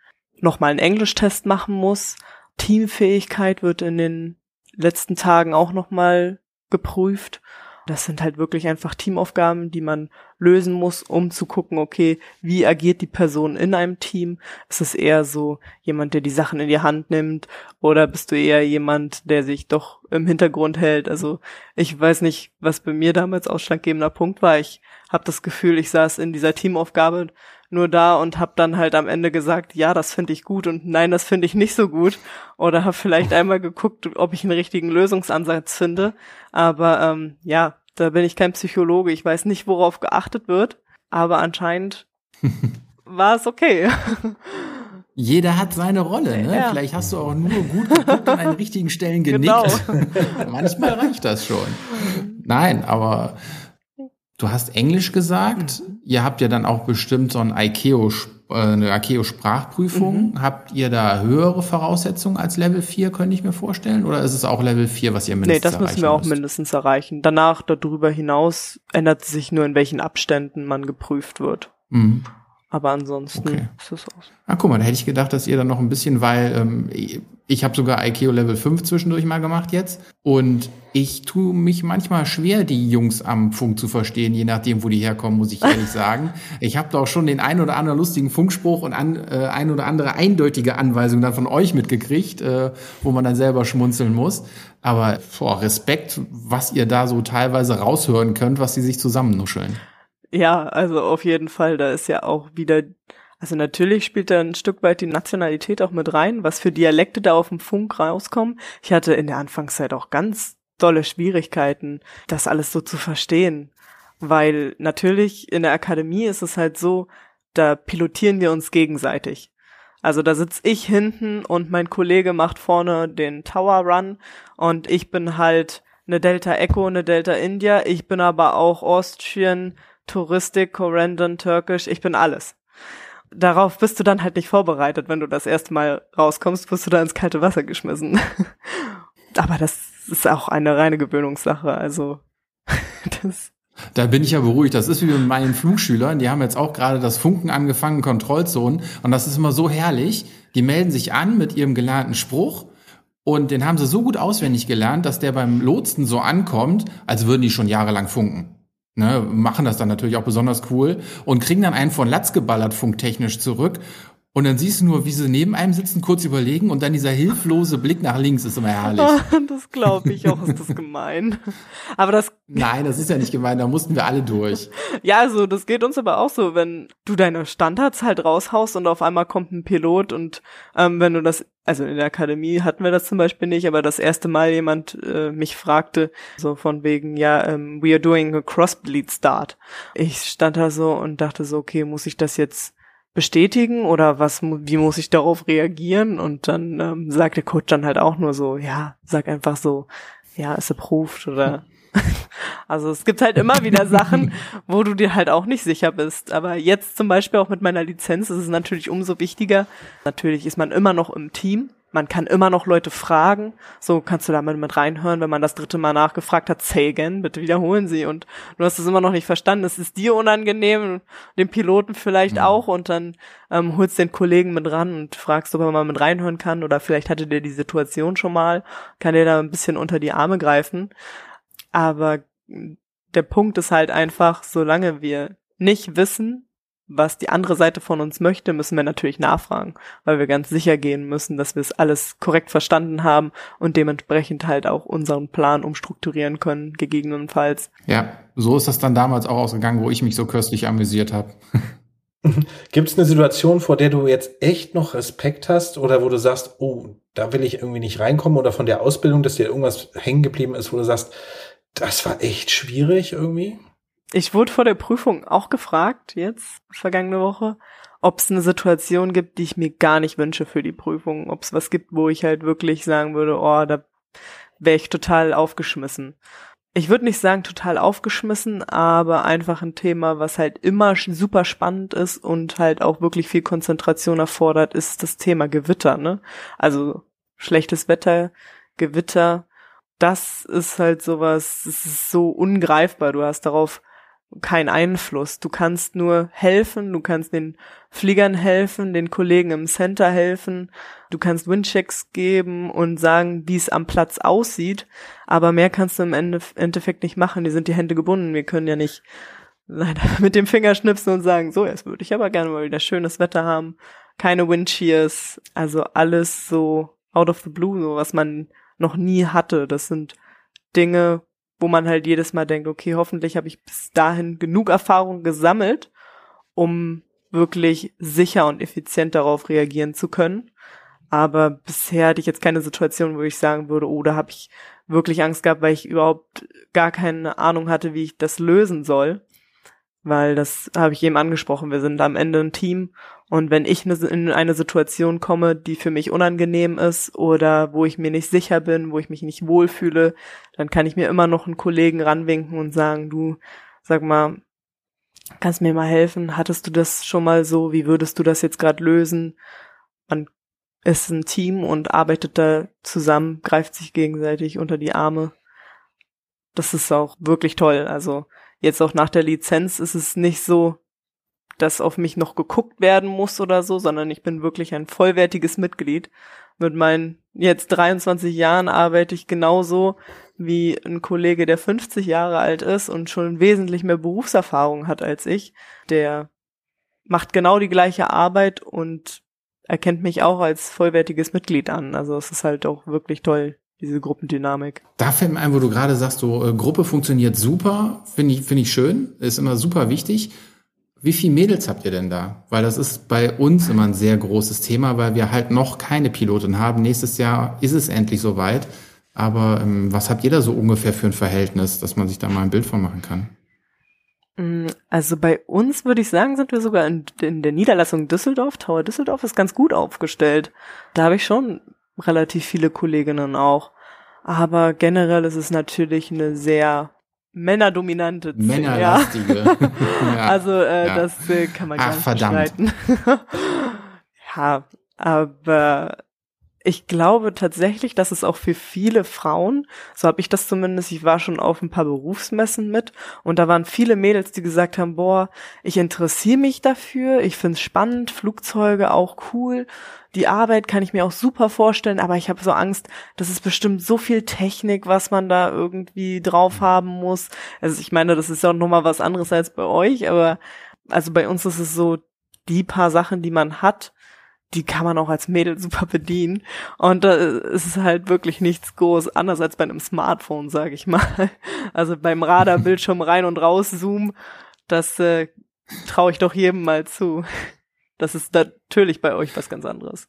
nochmal einen Englischtest machen muss. Teamfähigkeit wird in den letzten Tagen auch nochmal geprüft. Das sind halt wirklich einfach Teamaufgaben, die man lösen muss, um zu gucken, okay, wie agiert die Person in einem Team? Ist es eher so jemand, der die Sachen in die Hand nimmt? Oder bist du eher jemand, der sich doch im Hintergrund hält? Also ich weiß nicht, was bei mir damals ausschlaggebender Punkt war. Ich habe das Gefühl, ich saß in dieser Teamaufgabe nur da und habe dann halt am Ende gesagt, ja, das finde ich gut und nein, das finde ich nicht so gut. Oder habe vielleicht [LAUGHS] einmal geguckt, ob ich einen richtigen Lösungsansatz finde. Aber ähm, ja, da bin ich kein Psychologe. Ich weiß nicht, worauf geachtet wird. Aber anscheinend [LAUGHS] war es okay. Jeder hat seine Rolle, ne? Ja. Vielleicht hast du auch nur gut geguckt an den richtigen Stellen [LAUGHS] genickt. Genau. Manchmal reicht das schon. Nein, aber Du hast Englisch gesagt. Mhm. Ihr habt ja dann auch bestimmt so ein IKEO, äh, eine IKEO-Sprachprüfung. Mhm. Habt ihr da höhere Voraussetzungen als Level 4, könnte ich mir vorstellen? Oder ist es auch Level 4, was ihr mindestens erreichen Nee, das müssen wir auch müsst? mindestens erreichen. Danach, darüber hinaus, ändert sich nur, in welchen Abständen man geprüft wird. Mhm. Aber ansonsten okay. ist es aus. Ah, guck mal, da hätte ich gedacht, dass ihr dann noch ein bisschen, weil ähm, ich habe sogar IKEO Level 5 zwischendurch mal gemacht jetzt. Und ich tue mich manchmal schwer, die Jungs am Funk zu verstehen, je nachdem, wo die herkommen, muss ich [LAUGHS] ehrlich sagen. Ich habe doch schon den ein oder anderen lustigen Funkspruch und an, äh, ein oder andere eindeutige Anweisung dann von euch mitgekriegt, äh, wo man dann selber schmunzeln muss. Aber vor Respekt, was ihr da so teilweise raushören könnt, was die sich zusammennuscheln. Ja, also auf jeden Fall, da ist ja auch wieder, also natürlich spielt da ein Stück weit die Nationalität auch mit rein, was für Dialekte da auf dem Funk rauskommen. Ich hatte in der Anfangszeit auch ganz dolle Schwierigkeiten, das alles so zu verstehen, weil natürlich in der Akademie ist es halt so, da pilotieren wir uns gegenseitig. Also da sitz ich hinten und mein Kollege macht vorne den Tower Run und ich bin halt eine Delta Echo, eine Delta India. Ich bin aber auch Austrian, Touristik, Korendon, Türkisch, ich bin alles. Darauf bist du dann halt nicht vorbereitet, wenn du das erste Mal rauskommst, wirst du da ins kalte Wasser geschmissen. [LAUGHS] Aber das ist auch eine reine Gewöhnungssache, also [LAUGHS] das da bin ich ja beruhigt. Das ist wie mit meinen Flugschülern. Die haben jetzt auch gerade das Funken angefangen, Kontrollzonen. Und das ist immer so herrlich. Die melden sich an mit ihrem gelernten Spruch. Und den haben sie so gut auswendig gelernt, dass der beim Lotsen so ankommt, als würden die schon jahrelang funken. Ne, machen das dann natürlich auch besonders cool und kriegen dann einen von Latz geballert funktechnisch zurück. Und dann siehst du nur, wie sie neben einem sitzen, kurz überlegen und dann dieser hilflose Blick nach links ist immer herrlich. [LAUGHS] das glaube ich auch, ist das gemein. Aber das. [LAUGHS] Nein, das ist ja nicht gemein, da mussten wir alle durch. [LAUGHS] Ja, also das geht uns aber auch so, wenn du deine Standards halt raushaust und auf einmal kommt ein Pilot und ähm, wenn du das also in der Akademie hatten wir das zum Beispiel nicht, aber das erste Mal jemand äh, mich fragte, so von wegen, ja, ähm, we are doing a crossbleed start. Ich stand da so und dachte so, okay, muss ich das jetzt bestätigen oder was, wie muss ich darauf reagieren? Und dann ähm, sagt der Coach dann halt auch nur so, ja, sag einfach so, ja, ist approved oder [LAUGHS] also es gibt halt immer wieder Sachen, [LAUGHS] wo du dir halt auch nicht sicher bist. Aber jetzt zum Beispiel auch mit meiner Lizenz ist es natürlich umso wichtiger. Natürlich ist man immer noch im Team. Man kann immer noch Leute fragen. So kannst du da mit, mit reinhören, wenn man das dritte Mal nachgefragt hat, say again, bitte wiederholen Sie. Und du hast es immer noch nicht verstanden. Es ist dir unangenehm, dem Piloten vielleicht ja. auch. Und dann ähm, holst den Kollegen mit ran und fragst, ob er mal mit reinhören kann. Oder vielleicht hatte der die Situation schon mal, kann der da ein bisschen unter die Arme greifen. Aber der Punkt ist halt einfach, solange wir nicht wissen, was die andere Seite von uns möchte, müssen wir natürlich nachfragen, weil wir ganz sicher gehen müssen, dass wir es alles korrekt verstanden haben und dementsprechend halt auch unseren Plan umstrukturieren können, gegebenenfalls. Ja, so ist das dann damals auch ausgegangen, wo ich mich so köstlich amüsiert habe. [LAUGHS] Gibt es eine Situation, vor der du jetzt echt noch Respekt hast oder wo du sagst, oh, da will ich irgendwie nicht reinkommen oder von der Ausbildung, dass dir irgendwas hängen geblieben ist, wo du sagst, das war echt schwierig irgendwie. Ich wurde vor der Prüfung auch gefragt, jetzt, vergangene Woche, ob es eine Situation gibt, die ich mir gar nicht wünsche für die Prüfung. Ob es was gibt, wo ich halt wirklich sagen würde, oh, da wäre ich total aufgeschmissen. Ich würde nicht sagen total aufgeschmissen, aber einfach ein Thema, was halt immer super spannend ist und halt auch wirklich viel Konzentration erfordert, ist das Thema Gewitter, ne? Also schlechtes Wetter, Gewitter, das ist halt sowas, es ist so ungreifbar. Du hast darauf keinen Einfluss. Du kannst nur helfen, du kannst den Fliegern helfen, den Kollegen im Center helfen, du kannst Windchecks geben und sagen, wie es am Platz aussieht, aber mehr kannst du im Endeffekt nicht machen. Die sind die Hände gebunden. Wir können ja nicht leider [LAUGHS] mit dem Finger schnipsen und sagen, so, jetzt würde ich aber gerne mal wieder schönes Wetter haben. Keine Windcheers, also alles so out of the blue, so was man noch nie hatte. Das sind Dinge, wo man halt jedes Mal denkt, okay, hoffentlich habe ich bis dahin genug Erfahrung gesammelt, um wirklich sicher und effizient darauf reagieren zu können. Aber bisher hatte ich jetzt keine Situation, wo ich sagen würde, oh, da habe ich wirklich Angst gehabt, weil ich überhaupt gar keine Ahnung hatte, wie ich das lösen soll weil das habe ich eben angesprochen. Wir sind am Ende ein Team und wenn ich in eine Situation komme, die für mich unangenehm ist oder wo ich mir nicht sicher bin, wo ich mich nicht wohlfühle, dann kann ich mir immer noch einen Kollegen ranwinken und sagen, du, sag mal, kannst mir mal helfen? Hattest du das schon mal so? Wie würdest du das jetzt gerade lösen? Man ist ein Team und arbeitet da zusammen, greift sich gegenseitig unter die Arme. Das ist auch wirklich toll. Also jetzt auch nach der Lizenz ist es nicht so, dass auf mich noch geguckt werden muss oder so, sondern ich bin wirklich ein vollwertiges Mitglied. Mit meinen jetzt 23 Jahren arbeite ich genauso wie ein Kollege, der 50 Jahre alt ist und schon wesentlich mehr Berufserfahrung hat als ich. Der macht genau die gleiche Arbeit und erkennt mich auch als vollwertiges Mitglied an. Also es ist halt auch wirklich toll, diese Gruppendynamik. Da fällt mir ein, wo du gerade sagst, so äh, Gruppe funktioniert super, finde ich, finde ich schön, ist immer super wichtig. Wie viele Mädels habt ihr denn da? Weil das ist bei uns immer ein sehr großes Thema, weil wir halt noch keine Pilotin haben. Nächstes Jahr ist es endlich soweit. Aber ähm, was habt ihr da so ungefähr für ein Verhältnis, dass man sich da mal ein Bild von machen kann? Mm, also bei uns würde ich sagen, sind wir sogar in, in der Niederlassung Düsseldorf. Tower Düsseldorf ist ganz gut aufgestellt. Da habe ich schon relativ viele Kolleginnen auch. Aber generell ist es natürlich eine sehr männerdominante. Männerlastige. [LAUGHS] ja. Also äh, ja. das äh, kann man gar nicht verdammt. [LAUGHS] ja, aber ich glaube tatsächlich, dass es auch für viele Frauen, so habe ich das zumindest, ich war schon auf ein paar Berufsmessen mit und da waren viele Mädels, die gesagt haben, boah, ich interessiere mich dafür, ich find's spannend, Flugzeuge auch cool, die Arbeit kann ich mir auch super vorstellen, aber ich habe so Angst, das ist bestimmt so viel Technik, was man da irgendwie drauf haben muss. Also ich meine, das ist ja auch nochmal was anderes als bei euch, aber also bei uns ist es so, die paar Sachen, die man hat, die kann man auch als Mädel super bedienen. Und da ist es halt wirklich nichts groß anders als bei einem Smartphone, sage ich mal. Also beim Radarbildschirm [LAUGHS] rein und raus Zoom, das äh, traue ich doch jedem mal zu. Das ist natürlich bei euch was ganz anderes.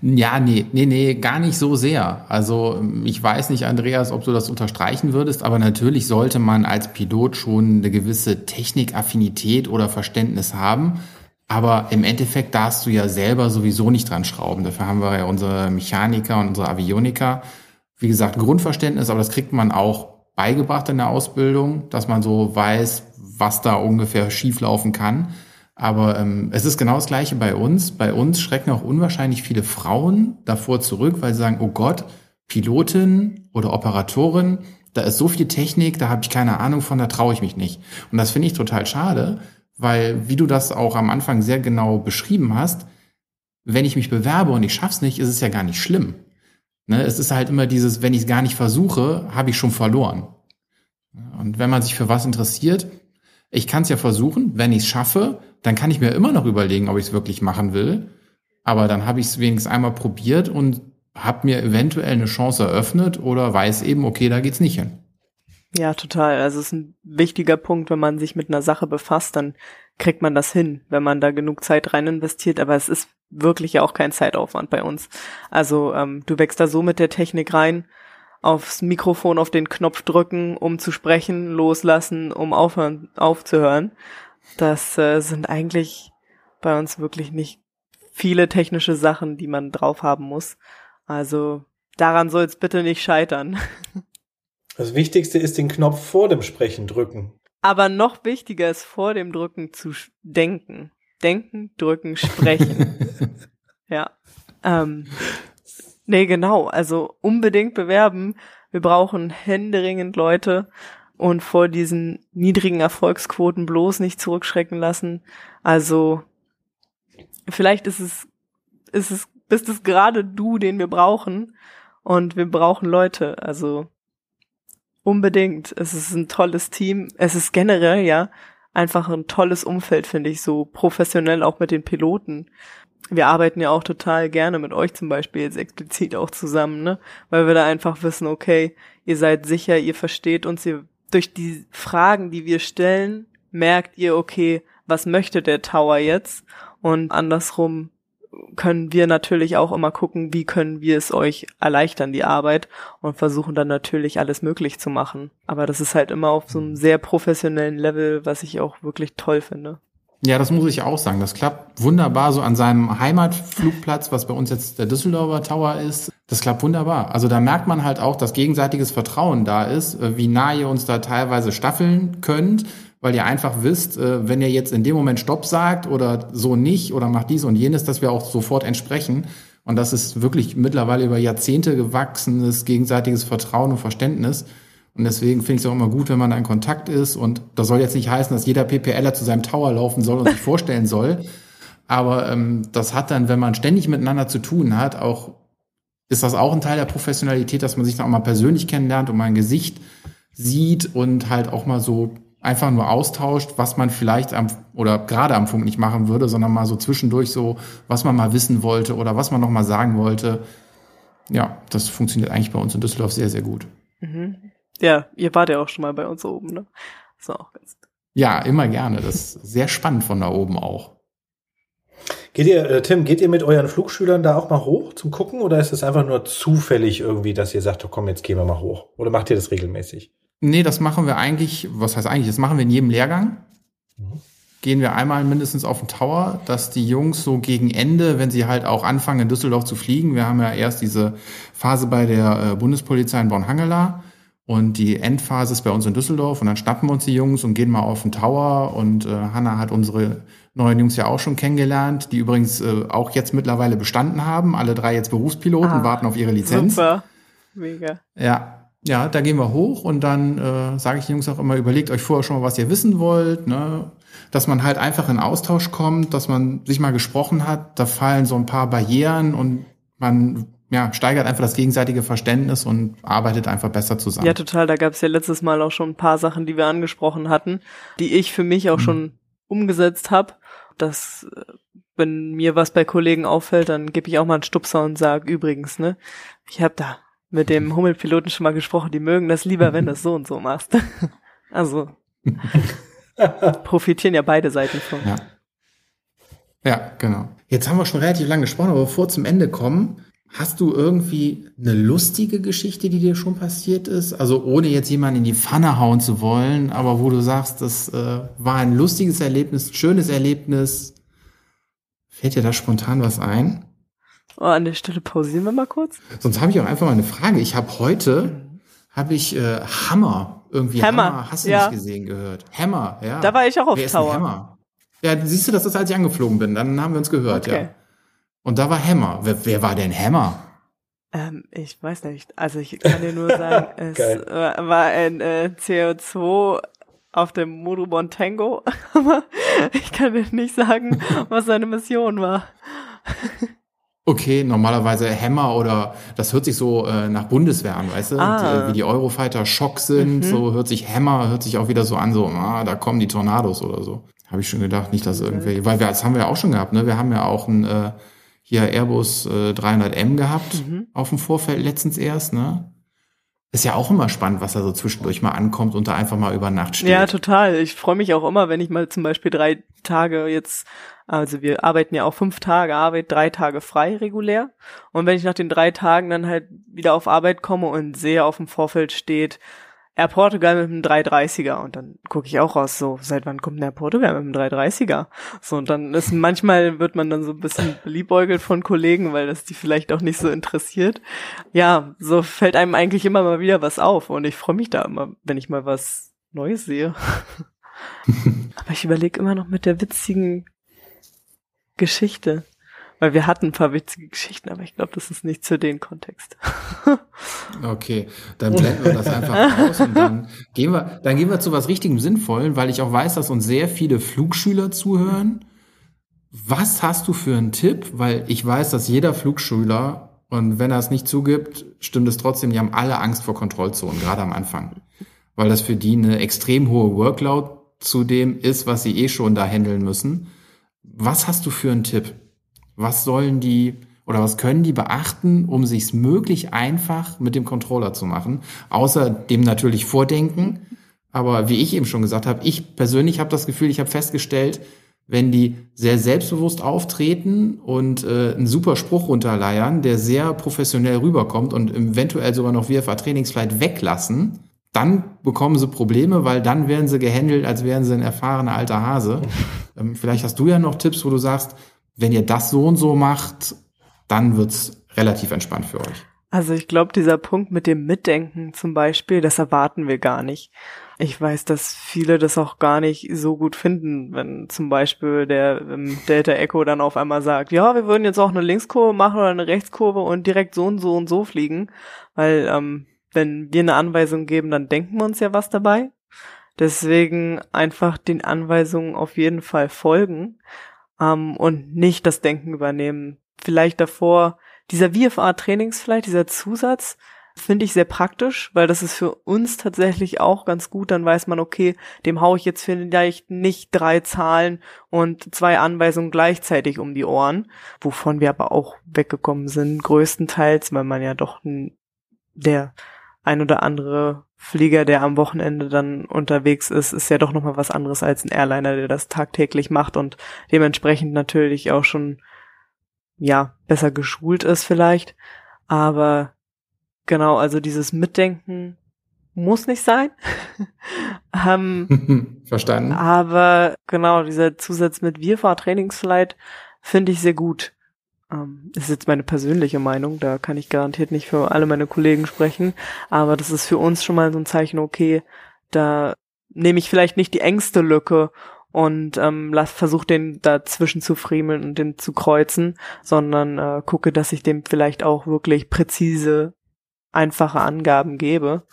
Ja, nee, nee, nee, gar nicht so sehr. Also ich weiß nicht, Andreas, ob du das unterstreichen würdest, aber natürlich sollte man als Pilot schon eine gewisse Technikaffinität oder Verständnis haben. Aber im Endeffekt darfst du ja selber sowieso nicht dran schrauben. Dafür haben wir ja unsere Mechaniker und unsere Avioniker. Wie gesagt, Grundverständnis, aber das kriegt man auch beigebracht in der Ausbildung, dass man so weiß, was da ungefähr schieflaufen kann. Aber ähm, es ist genau das Gleiche bei uns. Bei uns schrecken auch unwahrscheinlich viele Frauen davor zurück, weil sie sagen, oh Gott, Pilotin oder Operatorin, da ist so viel Technik, da habe ich keine Ahnung von, da traue ich mich nicht. Und das finde ich total schade, weil, wie du das auch am Anfang sehr genau beschrieben hast, wenn ich mich bewerbe und ich schaff's nicht, ist es ja gar nicht schlimm. Ne? Es ist halt immer dieses, wenn ich es gar nicht versuche, habe ich schon verloren. Und wenn man sich für was interessiert, ich kann es ja versuchen, wenn ich es schaffe, dann kann ich mir immer noch überlegen, ob ich es wirklich machen will. Aber dann habe ich es wenigstens einmal probiert und habe mir eventuell eine Chance eröffnet oder weiß eben, okay, da geht's nicht hin. Ja, total. Also es ist ein wichtiger Punkt, wenn man sich mit einer Sache befasst, dann kriegt man das hin, wenn man da genug Zeit rein investiert. Aber es ist wirklich ja auch kein Zeitaufwand bei uns. Also ähm, du wächst da so mit der Technik rein, aufs Mikrofon auf den Knopf drücken, um zu sprechen, loslassen, um aufhören, aufzuhören. Das äh, sind eigentlich bei uns wirklich nicht viele technische Sachen, die man drauf haben muss. Also daran soll es bitte nicht scheitern. [LAUGHS] Das Wichtigste ist den Knopf vor dem Sprechen drücken. Aber noch wichtiger ist vor dem Drücken zu denken. Denken, drücken, sprechen. [LAUGHS] ja. Ähm, nee, genau. Also unbedingt bewerben. Wir brauchen händeringend Leute. und vor diesen niedrigen Erfolgsquoten bloß nicht zurückschrecken lassen. Also vielleicht ist es, ist es, bist es gerade du, den wir brauchen und wir brauchen Leute. Also unbedingt. Es ist ein tolles Team. Es ist generell ja einfach ein tolles Umfeld, finde ich, so professionell auch mit den Piloten. Wir arbeiten ja auch total gerne mit euch zum Beispiel jetzt explizit auch zusammen, ne? Weil wir da einfach wissen, okay, ihr seid sicher, ihr versteht uns, ihr durch die Fragen, die wir stellen, merkt ihr, okay, was möchte der Tower jetzt? Und andersrum können wir natürlich auch immer gucken, wie können wir es euch erleichtern, die Arbeit und versuchen dann natürlich alles möglich zu machen. Aber das ist halt immer auf so einem sehr professionellen Level, was ich auch wirklich toll finde. Ja, das muss ich auch sagen. Das klappt wunderbar so an seinem Heimatflugplatz, was bei uns jetzt der Düsseldorfer Tower ist. Das klappt wunderbar. Also da merkt man halt auch, dass gegenseitiges Vertrauen da ist, äh, wie nah ihr uns da teilweise staffeln könnt, weil ihr einfach wisst, äh, wenn ihr jetzt in dem Moment Stopp sagt oder so nicht oder macht dies und jenes, dass wir auch sofort entsprechen. Und das ist wirklich mittlerweile über Jahrzehnte gewachsenes gegenseitiges Vertrauen und Verständnis. Und deswegen finde ich es auch immer gut, wenn man da in Kontakt ist. Und das soll jetzt nicht heißen, dass jeder PPLer zu seinem Tower laufen soll und sich [LAUGHS] vorstellen soll. Aber ähm, das hat dann, wenn man ständig miteinander zu tun hat, auch ist das auch ein Teil der Professionalität, dass man sich dann auch mal persönlich kennenlernt und mal ein Gesicht sieht und halt auch mal so einfach nur austauscht, was man vielleicht am oder gerade am Funk nicht machen würde, sondern mal so zwischendurch so, was man mal wissen wollte oder was man noch mal sagen wollte. Ja, das funktioniert eigentlich bei uns in Düsseldorf sehr, sehr gut. Mhm. Ja, ihr wart ja auch schon mal bei uns oben, ne? Das war auch ganz. Ja, immer gerne. Das ist sehr spannend von da oben auch. Geht ihr, äh, Tim, geht ihr mit euren Flugschülern da auch mal hoch zum Gucken oder ist es einfach nur zufällig irgendwie, dass ihr sagt, oh, komm, jetzt gehen wir mal hoch? Oder macht ihr das regelmäßig? Nee, das machen wir eigentlich, was heißt eigentlich, das machen wir in jedem Lehrgang. Mhm. Gehen wir einmal mindestens auf den Tower, dass die Jungs so gegen Ende, wenn sie halt auch anfangen in Düsseldorf zu fliegen, wir haben ja erst diese Phase bei der äh, Bundespolizei in Born-Hangela und die Endphase ist bei uns in Düsseldorf und dann schnappen wir uns die Jungs und gehen mal auf den Tower und äh, Hanna hat unsere neuen Jungs ja auch schon kennengelernt, die übrigens äh, auch jetzt mittlerweile bestanden haben, alle drei jetzt Berufspiloten, ah, warten auf ihre Lizenz. Super, mega. Ja, ja, da gehen wir hoch und dann äh, sage ich den Jungs auch immer, überlegt euch vorher schon mal, was ihr wissen wollt, ne? dass man halt einfach in Austausch kommt, dass man sich mal gesprochen hat, da fallen so ein paar Barrieren und man ja, steigert einfach das gegenseitige Verständnis und arbeitet einfach besser zusammen. Ja, total. Da gab es ja letztes Mal auch schon ein paar Sachen, die wir angesprochen hatten, die ich für mich auch mhm. schon umgesetzt habe. Dass, wenn mir was bei Kollegen auffällt, dann gebe ich auch mal einen Stupser und sage, übrigens, ne, ich habe da mit dem Hummelpiloten schon mal gesprochen, die mögen das lieber, wenn du es so und so machst. [LAUGHS] also profitieren ja beide Seiten von. Ja. ja, genau. Jetzt haben wir schon relativ lange gesprochen, aber bevor wir zum Ende kommen, hast du irgendwie eine lustige Geschichte, die dir schon passiert ist? Also ohne jetzt jemanden in die Pfanne hauen zu wollen, aber wo du sagst, das äh, war ein lustiges Erlebnis, ein schönes Erlebnis. Fällt dir da spontan was ein? Oh, an der Stelle pausieren wir mal kurz. Sonst habe ich auch einfach mal eine Frage. Ich habe heute, habe ich äh, Hammer, irgendwie Hammer, Hammer hast du ja. nicht gesehen, gehört. Hammer, ja. Da war ich auch auf Wer Tower. Hammer? Ja, siehst du, das ist, als ich angeflogen bin. Dann haben wir uns gehört, okay. ja. Und da war Hammer. Wer, wer war denn Hammer? Ähm, ich weiß nicht. Also ich kann dir nur sagen, [LAUGHS] es war ein äh, CO2 auf dem Modurbon Tango, [LAUGHS] aber ich kann dir nicht sagen, was seine Mission war. [LAUGHS] Okay, normalerweise Hammer oder das hört sich so äh, nach Bundeswehr an, weißt du? Ah. Die, äh, wie die Eurofighter Schock sind, mhm. so hört sich Hammer, hört sich auch wieder so an, so, ah, da kommen die Tornados oder so. Habe ich schon gedacht, nicht, dass irgendwie, weil wir, das haben wir ja auch schon gehabt, ne? Wir haben ja auch ein äh, hier Airbus äh, 300M gehabt mhm. auf dem Vorfeld letztens erst, ne? Ist ja auch immer spannend, was da so zwischendurch mal ankommt und da einfach mal über Nacht steht. Ja, total. Ich freue mich auch immer, wenn ich mal zum Beispiel drei Tage jetzt also wir arbeiten ja auch fünf Tage Arbeit, drei Tage frei regulär. Und wenn ich nach den drei Tagen dann halt wieder auf Arbeit komme und sehe, auf dem Vorfeld steht, Air Portugal mit einem 330er und dann gucke ich auch raus, so, seit wann kommt ein Air Portugal mit einem 330er? So, und dann ist manchmal wird man dann so ein bisschen beliebäugelt von Kollegen, weil das die vielleicht auch nicht so interessiert. Ja, so fällt einem eigentlich immer mal wieder was auf und ich freue mich da immer, wenn ich mal was Neues sehe. [LAUGHS] Aber ich überlege immer noch mit der witzigen Geschichte. Weil wir hatten ein paar witzige Geschichten, aber ich glaube, das ist nicht zu dem Kontext. [LAUGHS] okay, dann blenden wir das einfach aus und dann gehen wir, dann gehen wir zu was richtigem Sinnvollen, weil ich auch weiß, dass uns sehr viele Flugschüler zuhören. Was hast du für einen Tipp? Weil ich weiß, dass jeder Flugschüler, und wenn er es nicht zugibt, stimmt es trotzdem, die haben alle Angst vor Kontrollzonen, gerade am Anfang. Weil das für die eine extrem hohe Workload zu dem ist, was sie eh schon da handeln müssen. Was hast du für einen Tipp? Was sollen die oder was können die beachten, um sich's möglich einfach mit dem Controller zu machen? Außer dem natürlich Vordenken. Aber wie ich eben schon gesagt habe, ich persönlich habe das Gefühl, ich habe festgestellt, wenn die sehr selbstbewusst auftreten und äh, einen super Spruch runterleiern, der sehr professionell rüberkommt und eventuell sogar noch VFA Trainingsflight weglassen, dann bekommen sie Probleme, weil dann werden sie gehandelt, als wären sie ein erfahrener alter Hase. [LAUGHS] Ähm, vielleicht hast du ja noch Tipps, wo du sagst, wenn ihr das so und so macht, dann wird's relativ entspannt für euch. Also ich glaube, dieser Punkt mit dem Mitdenken zum Beispiel, das erwarten wir gar nicht. Ich weiß, dass viele das auch gar nicht so gut finden, wenn zum Beispiel der ähm, Delta Echo dann auf einmal sagt, ja, wir würden jetzt auch eine Linkskurve machen oder eine Rechtskurve und direkt so und so und so fliegen, weil ähm, wenn wir eine Anweisung geben, dann denken wir uns ja was dabei. Deswegen einfach den Anweisungen auf jeden Fall folgen ähm, und nicht das Denken übernehmen. Vielleicht davor, dieser VFA-Trainings vielleicht, dieser Zusatz, finde ich sehr praktisch, weil das ist für uns tatsächlich auch ganz gut. Dann weiß man, okay, dem haue ich jetzt vielleicht nicht drei Zahlen und zwei Anweisungen gleichzeitig um die Ohren, wovon wir aber auch weggekommen sind, größtenteils, weil man ja doch der ein oder andere Flieger, der am Wochenende dann unterwegs ist, ist ja doch nochmal was anderes als ein Airliner, der das tagtäglich macht und dementsprechend natürlich auch schon, ja, besser geschult ist vielleicht. Aber genau, also dieses Mitdenken muss nicht sein. [LAUGHS] ähm, [LAUGHS] Verstanden. Aber genau, dieser Zusatz mit Wir-Fahr-Trainingsflight finde ich sehr gut. Ähm, ist jetzt meine persönliche Meinung, da kann ich garantiert nicht für alle meine Kollegen sprechen, aber das ist für uns schon mal so ein Zeichen, okay, da nehme ich vielleicht nicht die engste Lücke und ähm, lass den dazwischen zu friemeln und den zu kreuzen, sondern äh, gucke, dass ich dem vielleicht auch wirklich präzise, einfache Angaben gebe.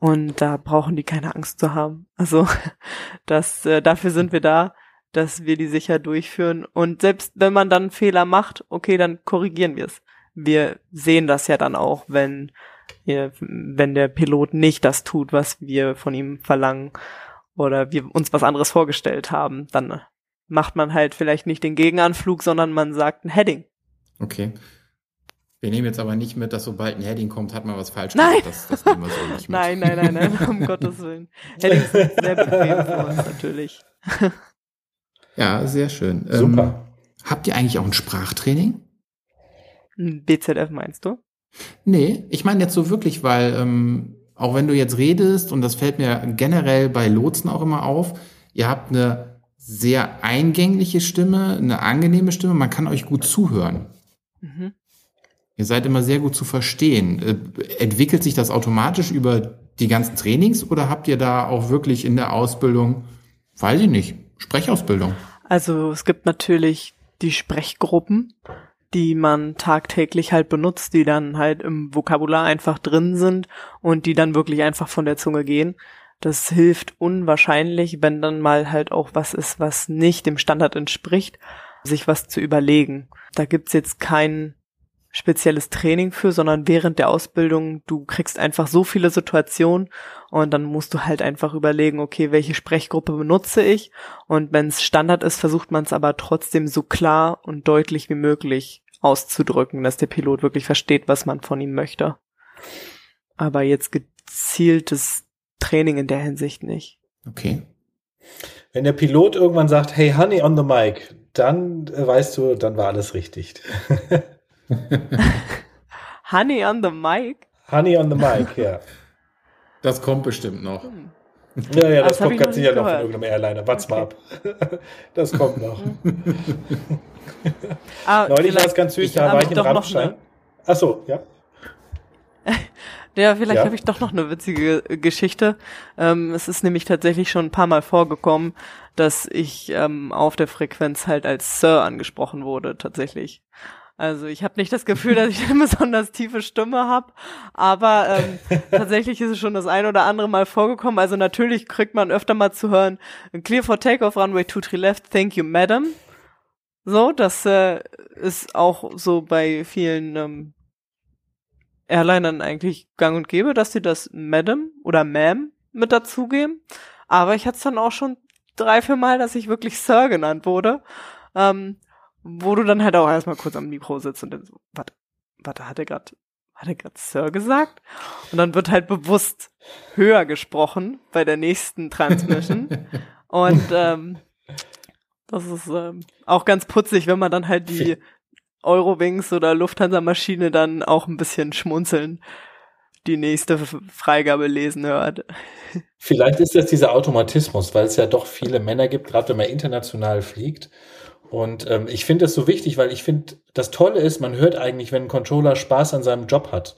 Und da brauchen die keine Angst zu haben. Also [LAUGHS] das, äh, dafür sind wir da dass wir die sicher durchführen. Und selbst wenn man dann Fehler macht, okay, dann korrigieren wir es. Wir sehen das ja dann auch, wenn, wenn der Pilot nicht das tut, was wir von ihm verlangen oder wir uns was anderes vorgestellt haben, dann macht man halt vielleicht nicht den Gegenanflug, sondern man sagt ein Heading. Okay. Wir nehmen jetzt aber nicht mit, dass sobald ein Heading kommt, hat man was falsch nein. gemacht. Das, das nehmen wir so nicht [LAUGHS] mit. Nein, nein, nein, nein, um Gottes Willen. Headings sind sehr bequem für uns natürlich. [LAUGHS] Ja, sehr schön. Super. Ähm, habt ihr eigentlich auch ein Sprachtraining? BZF meinst du? Nee, ich meine jetzt so wirklich, weil ähm, auch wenn du jetzt redest, und das fällt mir generell bei Lotsen auch immer auf, ihr habt eine sehr eingängliche Stimme, eine angenehme Stimme, man kann euch gut zuhören. Mhm. Ihr seid immer sehr gut zu verstehen. Äh, entwickelt sich das automatisch über die ganzen Trainings oder habt ihr da auch wirklich in der Ausbildung, weiß ich nicht, Sprechausbildung? Also es gibt natürlich die Sprechgruppen, die man tagtäglich halt benutzt, die dann halt im Vokabular einfach drin sind und die dann wirklich einfach von der Zunge gehen. Das hilft unwahrscheinlich, wenn dann mal halt auch was ist, was nicht dem Standard entspricht, sich was zu überlegen. Da gibt's jetzt kein spezielles Training für, sondern während der Ausbildung, du kriegst einfach so viele Situationen und dann musst du halt einfach überlegen, okay, welche Sprechgruppe benutze ich und wenn es Standard ist, versucht man es aber trotzdem so klar und deutlich wie möglich auszudrücken, dass der Pilot wirklich versteht, was man von ihm möchte. Aber jetzt gezieltes Training in der Hinsicht nicht. Okay. Wenn der Pilot irgendwann sagt, hey Honey on the mic, dann äh, weißt du, dann war alles richtig. [LAUGHS] Honey on the mic? Honey on the mic, ja. [LAUGHS] Das kommt bestimmt noch. Hm. Ja, ja, das, das kommt ganz sicher noch von irgendeinem Airliner. Warte okay. mal ab. [LAUGHS] Das kommt noch. [LAUGHS] ah, Neulich war es ganz süß, da war ich in Rammstein. Achso, ja. [LAUGHS] Ja, vielleicht ja. habe ich doch noch eine witzige Geschichte. Ähm, es ist nämlich tatsächlich schon ein paar Mal vorgekommen, dass ich ähm, auf der Frequenz halt als Sir angesprochen wurde, tatsächlich. Also ich habe nicht das Gefühl, dass ich eine [LAUGHS] besonders tiefe Stimme habe, aber ähm, [LAUGHS] tatsächlich ist es schon das ein oder andere Mal vorgekommen. Also natürlich kriegt man öfter mal zu hören, clear for takeoff, runway 23 left, thank you, madam. So, das äh, ist auch so bei vielen ähm, Airlinern eigentlich gang und gäbe, dass sie das Madam oder Ma'am mit dazugeben. Aber ich hatte es dann auch schon drei, vier Mal, dass ich wirklich Sir genannt wurde. Ähm, wo du dann halt auch erstmal kurz am Mikro sitzt und dann so, warte, warte, hat er gerade hat er gerade Sir gesagt? Und dann wird halt bewusst höher gesprochen bei der nächsten Transmission. [LAUGHS] und ähm, das ist ähm, auch ganz putzig, wenn man dann halt die Eurowings oder Lufthansa-Maschine dann auch ein bisschen schmunzeln die nächste Freigabe lesen hört. Vielleicht ist das dieser Automatismus, weil es ja doch viele Männer gibt, gerade wenn man international fliegt. Und ähm, ich finde das so wichtig, weil ich finde, das Tolle ist, man hört eigentlich, wenn ein Controller Spaß an seinem Job hat.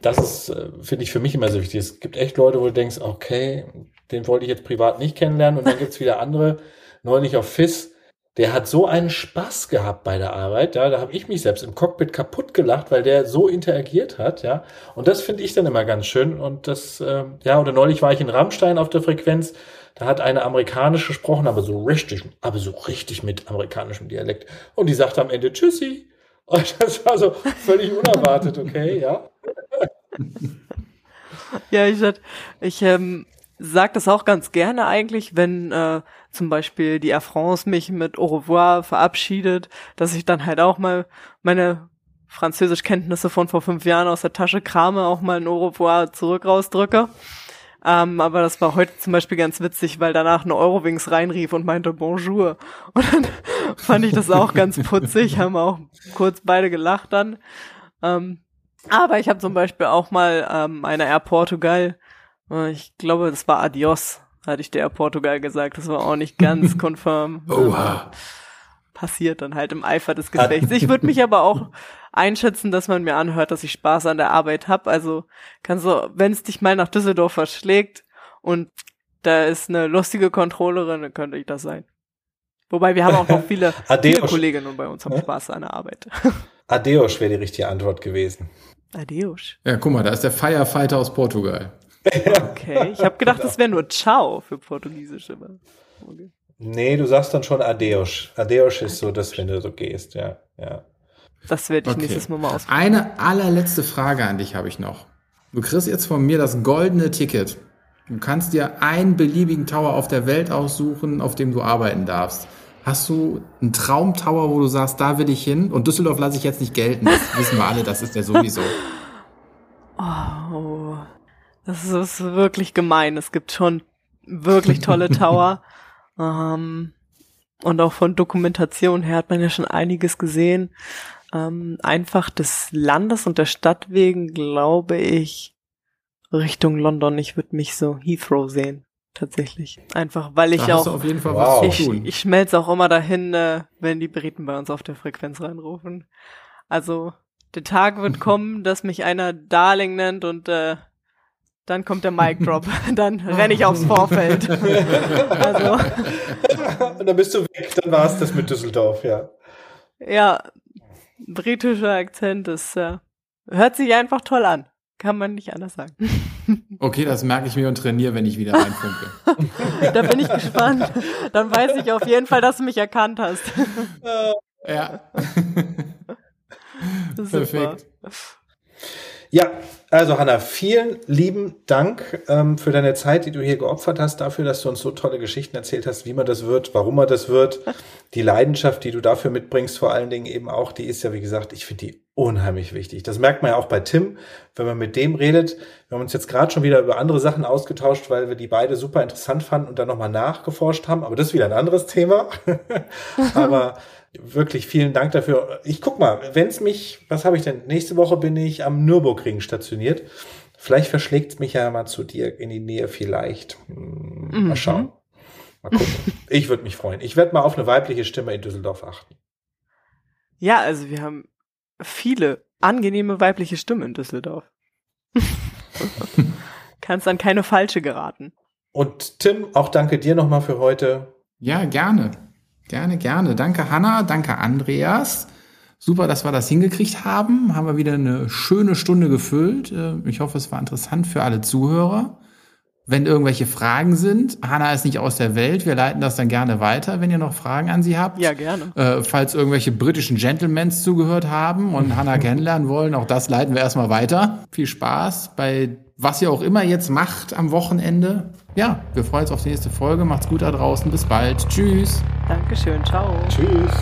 Das ist, äh, finde ich, für mich immer so wichtig. Es gibt echt Leute, wo du denkst, okay, den wollte ich jetzt privat nicht kennenlernen. Und dann gibt's wieder andere, neulich auf FIS, der hat so einen Spaß gehabt bei der Arbeit, ja, da habe ich mich selbst im Cockpit kaputt gelacht, weil der so interagiert hat, ja. Und das finde ich dann immer ganz schön. Und das, äh, ja, oder neulich war ich in Rammstein auf der Frequenz, da hat eine amerikanische gesprochen, aber so richtig, aber so richtig mit amerikanischem Dialekt. Und die sagte am Ende Tschüssi. [LAUGHS] Und das war so völlig unerwartet, okay, ja. [LAUGHS] ja, ich, ich ähm, sag das auch ganz gerne eigentlich, wenn äh, zum Beispiel die Air France mich mit Au revoir verabschiedet, dass ich dann halt auch mal meine Französischkenntnisse von vor fünf Jahren aus der Tasche krame, auch mal ein Au revoir zurück rausdrücke. Ähm, aber das war heute zum Beispiel ganz witzig, weil danach eine Eurowings reinrief und meinte Bonjour. [LAUGHS] Und dann fand ich das auch ganz putzig, haben auch kurz beide gelacht dann. Ähm, aber ich habe zum Beispiel auch mal ähm, eine Air Portugal äh, ich glaube, das war Adios, hatte ich der Portugal gesagt. Das war auch nicht ganz [LAUGHS] konfirm. Oha. Passiert dann halt im Eifer des Gefechts. Ich würde mich aber auch [LAUGHS] einschätzen, dass man mir anhört, dass ich Spaß an der Arbeit habe. Also kannst du, wenn es dich mal nach Düsseldorf verschlägt und da ist eine lustige Controllerin, dann könnte ich das sein. Wobei wir haben auch noch viele, [LAUGHS] viele Kolleginnen und bei uns haben Spaß an der Arbeit. [LAUGHS] Adeus wäre die richtige Antwort gewesen. Adeus. Ja, guck mal, da ist der Firefighter aus Portugal. Okay, ich habe gedacht, das wäre nur Ciao für Portugiesisch. Okay. Nee, du sagst dann schon Adeus. Adeus ist so, dass wenn du so gehst, ja. ja. Das werde ich okay. nächstes Mal mal ausprobieren. Eine allerletzte Frage an dich habe ich noch. Du kriegst jetzt von mir das goldene Ticket. Du kannst dir einen beliebigen Tower auf der Welt aussuchen, auf dem du arbeiten darfst. Hast du einen Traumtower, wo du sagst, da will ich hin? Und Düsseldorf lasse ich jetzt nicht gelten. Das [LAUGHS] wissen wir alle, das ist der sowieso. Oh, das ist wirklich gemein. Es gibt schon wirklich tolle [LAUGHS] Tower. Ähm, und auch von Dokumentation her hat man ja schon einiges gesehen. Ähm, einfach des Landes und der Stadt wegen glaube ich Richtung London. Ich würde mich so Heathrow sehen. Tatsächlich. Einfach, weil ich da auch. auf jeden Fall wow. ich, ich schmelze auch immer dahin, äh, wenn die Briten bei uns auf der Frequenz reinrufen. Also, der Tag wird [LAUGHS] kommen, dass mich einer Darling nennt und äh, dann kommt der Mic Drop. [LAUGHS] Dann renne ich aufs Vorfeld. also. Und dann bist du weg, dann war es das mit Düsseldorf, ja. Ja, britischer Akzent ist, äh, hört sich einfach toll an. Kann man nicht anders sagen. [LAUGHS] Okay, das merke ich mir und trainiere, wenn ich wieder reinfunke. [LAUGHS] da bin ich gespannt. Dann weiß ich auf jeden Fall, dass du mich erkannt hast. ja. Perfekt. Ja, also Hanna, vielen lieben Dank ähm, für deine Zeit, die du hier geopfert hast, dafür, dass du uns so tolle Geschichten erzählt hast, wie man das wird, warum man das wird. Die Leidenschaft, die du dafür mitbringst, vor allen Dingen eben auch, die ist ja, wie gesagt, ich finde die unheimlich wichtig. Das merkt man ja auch bei Tim, wenn man mit dem redet. Wir haben uns jetzt gerade schon wieder über andere Sachen ausgetauscht, weil wir die beide super interessant fanden und dann nochmal nachgeforscht haben. Aber das ist wieder ein anderes Thema. [LAUGHS] Aber wirklich vielen Dank dafür. Ich guck mal, wenn es mich, was habe ich denn? Nächste Woche bin ich am Nürburgring stationiert. Vielleicht verschlägt es mich ja mal zu dir in die Nähe, vielleicht. Hm, mhm. Mal schauen. Mal gucken. [LAUGHS] ich würde mich freuen. Ich werde mal auf eine weibliche Stimme in Düsseldorf achten. Ja, also wir haben viele angenehme weibliche Stimmen in Düsseldorf. [LAUGHS] Kannst dann keine falsche geraten. Und Tim, auch danke dir nochmal für heute. Ja, gerne. Gerne, gerne. Danke Hanna, danke Andreas. Super, dass wir das hingekriegt haben. Haben wir wieder eine schöne Stunde gefüllt. Äh, ich hoffe, es war interessant für alle Zuhörer. Wenn irgendwelche Fragen sind, Hanna ist nicht aus der Welt, wir leiten das dann gerne weiter, wenn ihr noch Fragen an sie habt. Ja, gerne. Äh, falls irgendwelche britischen Gentlemans zugehört haben und Hanna [LAUGHS] kennenlernen wollen, auch das leiten wir erstmal weiter. Viel Spaß bei was ihr auch immer jetzt macht am Wochenende. Ja, wir freuen uns auf die nächste Folge. Macht's gut da draußen. Bis bald. Tschüss. Dankeschön. Ciao. Tschüss.